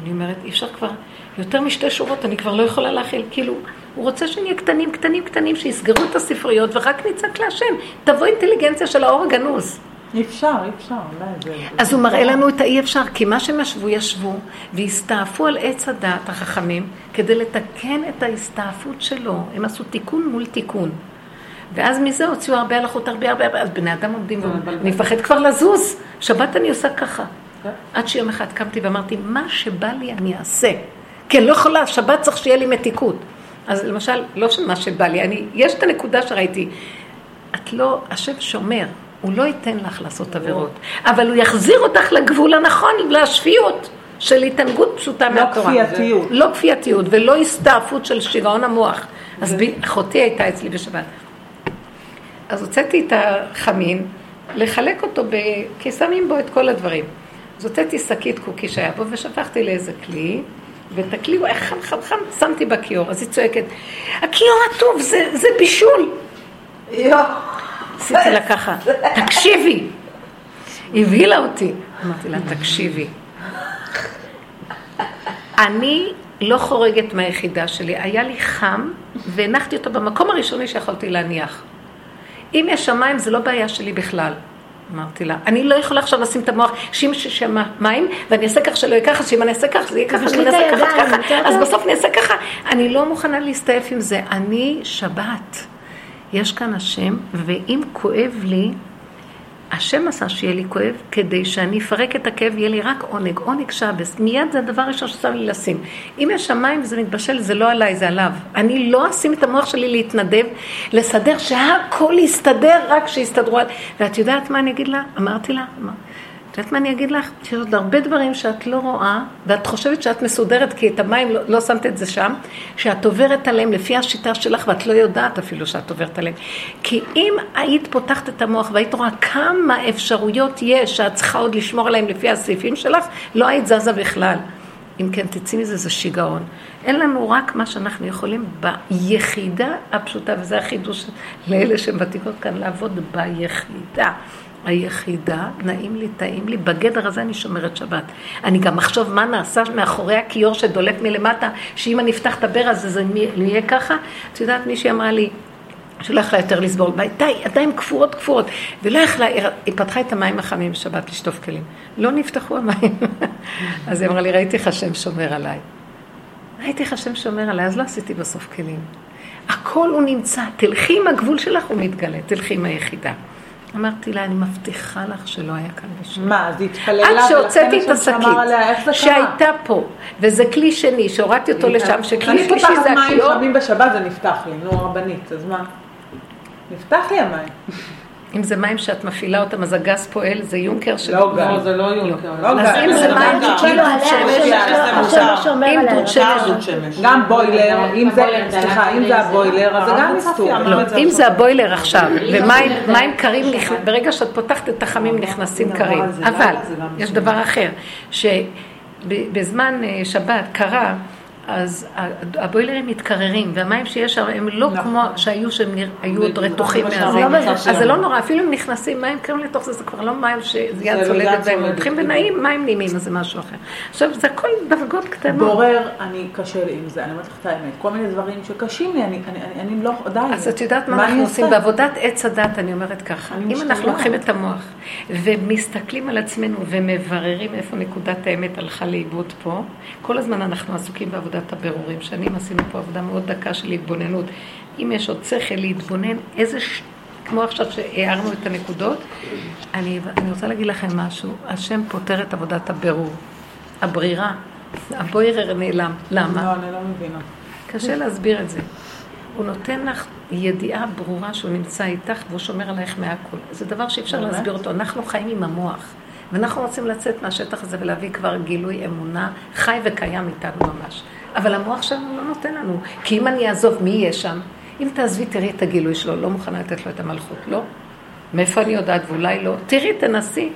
אני אומרת, אי אפשר כבר, יותר משתי שורות, אני כבר לא יכולה להכיל. כאילו, הוא רוצה שנהיה קטנים, קטנים, קטנים, שיסגרו את הספריות ורק נצעק להשם. תבוא אינטליגנציה של האור הגנוז. אי אפשר, אי אפשר, לא, זה... אז הוא מראה לנו את האי אפשר, כי מה שהם ישבו, ישבו, והסתעפו על עץ הדעת, החכמים, כדי לתקן את ההסתעפות שלו. הם עשו תיקון מול תיקון. ואז מזה הוציאו הרבה הלכות, הרבה הרבה הרבה, אז בני אדם עומדים, אני מפחד כבר לזוז, שבת אני עושה ככה. כן. עד שיום אחד קמתי ואמרתי, מה שבא לי אני אעשה. כי אני לא יכולה, שבת צריך שיהיה לי מתיקות. אז למשל, לא של מה שבא לי, אני, יש את הנקודה שראיתי, את לא, השם שומר, הוא לא ייתן לך לעשות עבירות, אבל הוא יחזיר אותך לגבול הנכון, לשפיות של התענגות פשוטה לא מהתורה. כפייתיות. לא כפייתיות ולא הסתעפות של שיגעון המוח. אז ב- אחותי הייתה אצלי בשבת. אז הוצאתי את החמין, לחלק אותו, ב... כי שמים בו את כל הדברים. אז הוצאתי שקית קוקי שהיה בו ושפכתי לאיזה כלי, ואת הכלי, הוא היה חם חם חם, שמתי בכיור. אז היא צועקת, הכיור הטוב, זה, זה בישול. עשיתי לה ככה, תקשיבי. הבהילה אותי. אמרתי לה, תקשיבי. אני לא חורגת מהיחידה שלי. היה לי חם, והנחתי אותו במקום הראשוני שיכולתי להניח. אם יש שמיים, זה לא בעיה שלי בכלל. אמרתי לה, אני לא יכולה עכשיו לשים את המוח, שאם יש מים, ואני אעשה כך שלא יהיה ככה, שאם אני אעשה כך, זה יהיה ככה, שאני אעשה ככה, ככה, אז. בסוף אני אעשה ככה. אני לא מוכנה להסתעף עם זה. אני שבת. יש כאן השם, ואם כואב לי, השם עשה שיהיה לי כואב, כדי שאני אפרק את הכאב, יהיה לי רק עונג, עונג שבס. מיד זה הדבר הראשון ששם לי לשים. אם יש שמיים וזה מתבשל, זה לא עליי, זה עליו. אני לא אשים את המוח שלי להתנדב, לסדר שהכל יסתדר, רק שיסתדרו. ואת יודעת מה אני אגיד לה? אמרתי לה, אמר, את יודעת מה אני אגיד לך? שיש עוד הרבה דברים שאת לא רואה, ואת חושבת שאת מסודרת, כי את המים לא, לא שמת את זה שם, שאת עוברת עליהם לפי השיטה שלך, ואת לא יודעת אפילו שאת עוברת עליהם. כי אם היית פותחת את המוח והיית רואה כמה אפשרויות יש שאת צריכה עוד לשמור עליהם לפי הסעיפים שלך, לא היית זזה בכלל. אם כן, תצאי מזה, זה שיגעון. אין לנו רק מה שאנחנו יכולים ביחידה הפשוטה, וזה החידוש לאלה שהן ותיקות כאן, לעבוד ביחידה. היחידה, נעים לי, טעים לי, בגדר הזה אני שומרת שבת. אני גם אחשוב מה נעשה מאחורי הכיור שדולק מלמטה, שאם אני אפתח את הברז הזה, זה יהיה ככה. את יודעת, מישהי אמרה לי, שלא יכלה יותר לסבול, די, ידיים קפואות קפואות, ולא יכלה, היא פתחה את המים החמים בשבת לשטוף כלים. לא נפתחו המים. אז היא אמרה לי, ראיתי איך השם שומר עליי. ראיתי איך השם שומר עליי, אז לא עשיתי בסוף כלים. הכל הוא נמצא, תלכי עם הגבול שלך, הוא מתגלה, תלכי עם היחידה. אמרתי לה, אני מבטיחה לך שלא היה כאן בשביל. מה, אז היא התפללה, עד שהוצאתי את השקית? שהייתה פה, וזה כלי שני, שהורדתי אותו לשם, שכלי אני שלישי פותחת זה מים הכיור. חמים בשבת, זה נפתח לי, נו רבנית, אז מה? נפתח לי המים. אם זה מים שאת מפעילה אותם, אז הגז פועל, זה יונקר של... לא גז. לא, זה לא יונקר. לא אז גז. אם זה מים. כאילו אם. דוד שמש. גם בוילר, אם זה, סליחה, אם זה הבוילר, אז זה גם מסתור. לא, אם זה. הבוילר עכשיו, ומים קרים, ברגע שאת פותחת את החמים נכנסים קרים. אבל, יש? דבר אחר, שבזמן אה, שבת קרה, אז הבוילרים מתקררים, והמים שיש שם הם לא נכון. כמו שהיו שהם היו עוד רתוחים מה מהזה. לא אז זה. לא נורא, אפילו אם נכנסים מים קרים לתוך זה, זה כבר לא מים שזה לא צולדת יד והם צולדת, הולכים בדיוק. ונעים, מים נעימים, אז זה משהו אחר. עכשיו, זה הכל דרגות קטנות. בורר, אני קשה לי עם זה, אני אומרת לך את האמת, כל מיני דברים שקשים לי, אני, לא, די. אז את יודעת מה אנחנו עושים? בעבודת עץ הדת, אני אומרת ככה. אם אנחנו. לוקחים את המוח ומסתכלים על עצמנו ומבררים איפה נקודת האמת הלכה לאיבוד פה, כל הזמן אנחנו עסוקים בעבודת הבירורים, שנים עשינו פה עבודה מאוד דקה של התבוננות. אם יש עוד שכל להתבונן, איזה... ש... כמו עכשיו שהערנו את הנקודות, אני, אני רוצה להגיד לכם משהו, השם פותר את עבודת הבירור, הברירה, הבוירר נעלם, למה? לא, אני לא מבינה. קשה להסביר את זה. הוא נותן לך ידיעה ברורה שהוא נמצא איתך והוא שומר עלייך מהכל. זה דבר שאי אפשר? להסביר אותו. אנחנו חיים עם המוח. ואנחנו רוצים לצאת מהשטח הזה ולהביא כבר גילוי אמונה חי וקיים איתנו ממש. אבל המוח שלנו לא נותן לנו. כי אם אני אעזוב, מי יהיה שם? אם תעזבי, תראי את הגילוי שלו, לא מוכנה לתת לו את המלכות, לא. מאיפה אני יודעת ואולי לא? תראי, תנסי.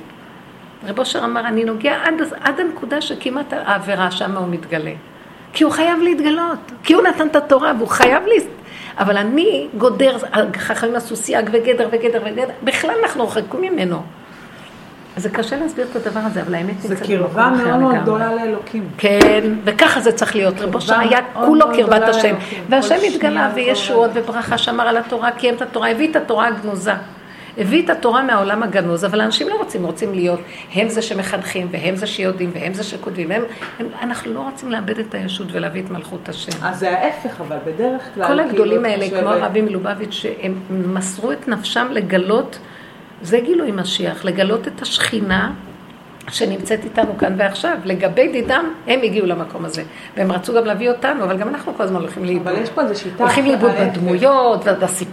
רב אושר אמר, אני נוגע עד, עד הנקודה שכמעט העבירה שם הוא מתגלה. כי הוא חייב להתגלות, כי הוא נתן את התורה והוא חייב להסת... אבל אני גודר, החכמים עשו סייג וגדר וגדר וגדר, בכלל אנחנו רחוקים ממנו. אז זה קשה להסביר את הדבר הזה, אבל האמת נמצאת קרבה במקום אחר מאוד מאוד לגמרי. גדולה לאלוקים. כן, וככה זה צריך להיות. רבו שם היה מאוד כולו מאוד קרבת השם. והשם התגלה וישועות וברכה, שמר על התורה, קיים את התורה, הביא את התורה הגנוזה. הביא את התורה מהעולם הגנוז, אבל אנשים לא רוצים, רוצים להיות, הם זה שמחנכים, והם זה שיודעים, והם זה שכותבים, הם, הם, אנחנו לא רוצים לאבד את הישות ולהביא את מלכות השם. אז זה ההפך, אבל בדרך כלל... כל כאילו, הגדולים האלה, כמו הרבי מלובביץ', שהם מסרו את נפשם לגלות, זה גילוי משיח, לגלות את השכינה שנמצאת איתנו כאן ועכשיו. לגבי דידם, הם הגיעו למקום הזה. והם רצו גם להביא אותנו, אבל גם אנחנו כל הזמן הולכים לאיבוד. אבל יש פה איזו שיטה... הולכים לאיבוד. בדמויות ובסיפורים.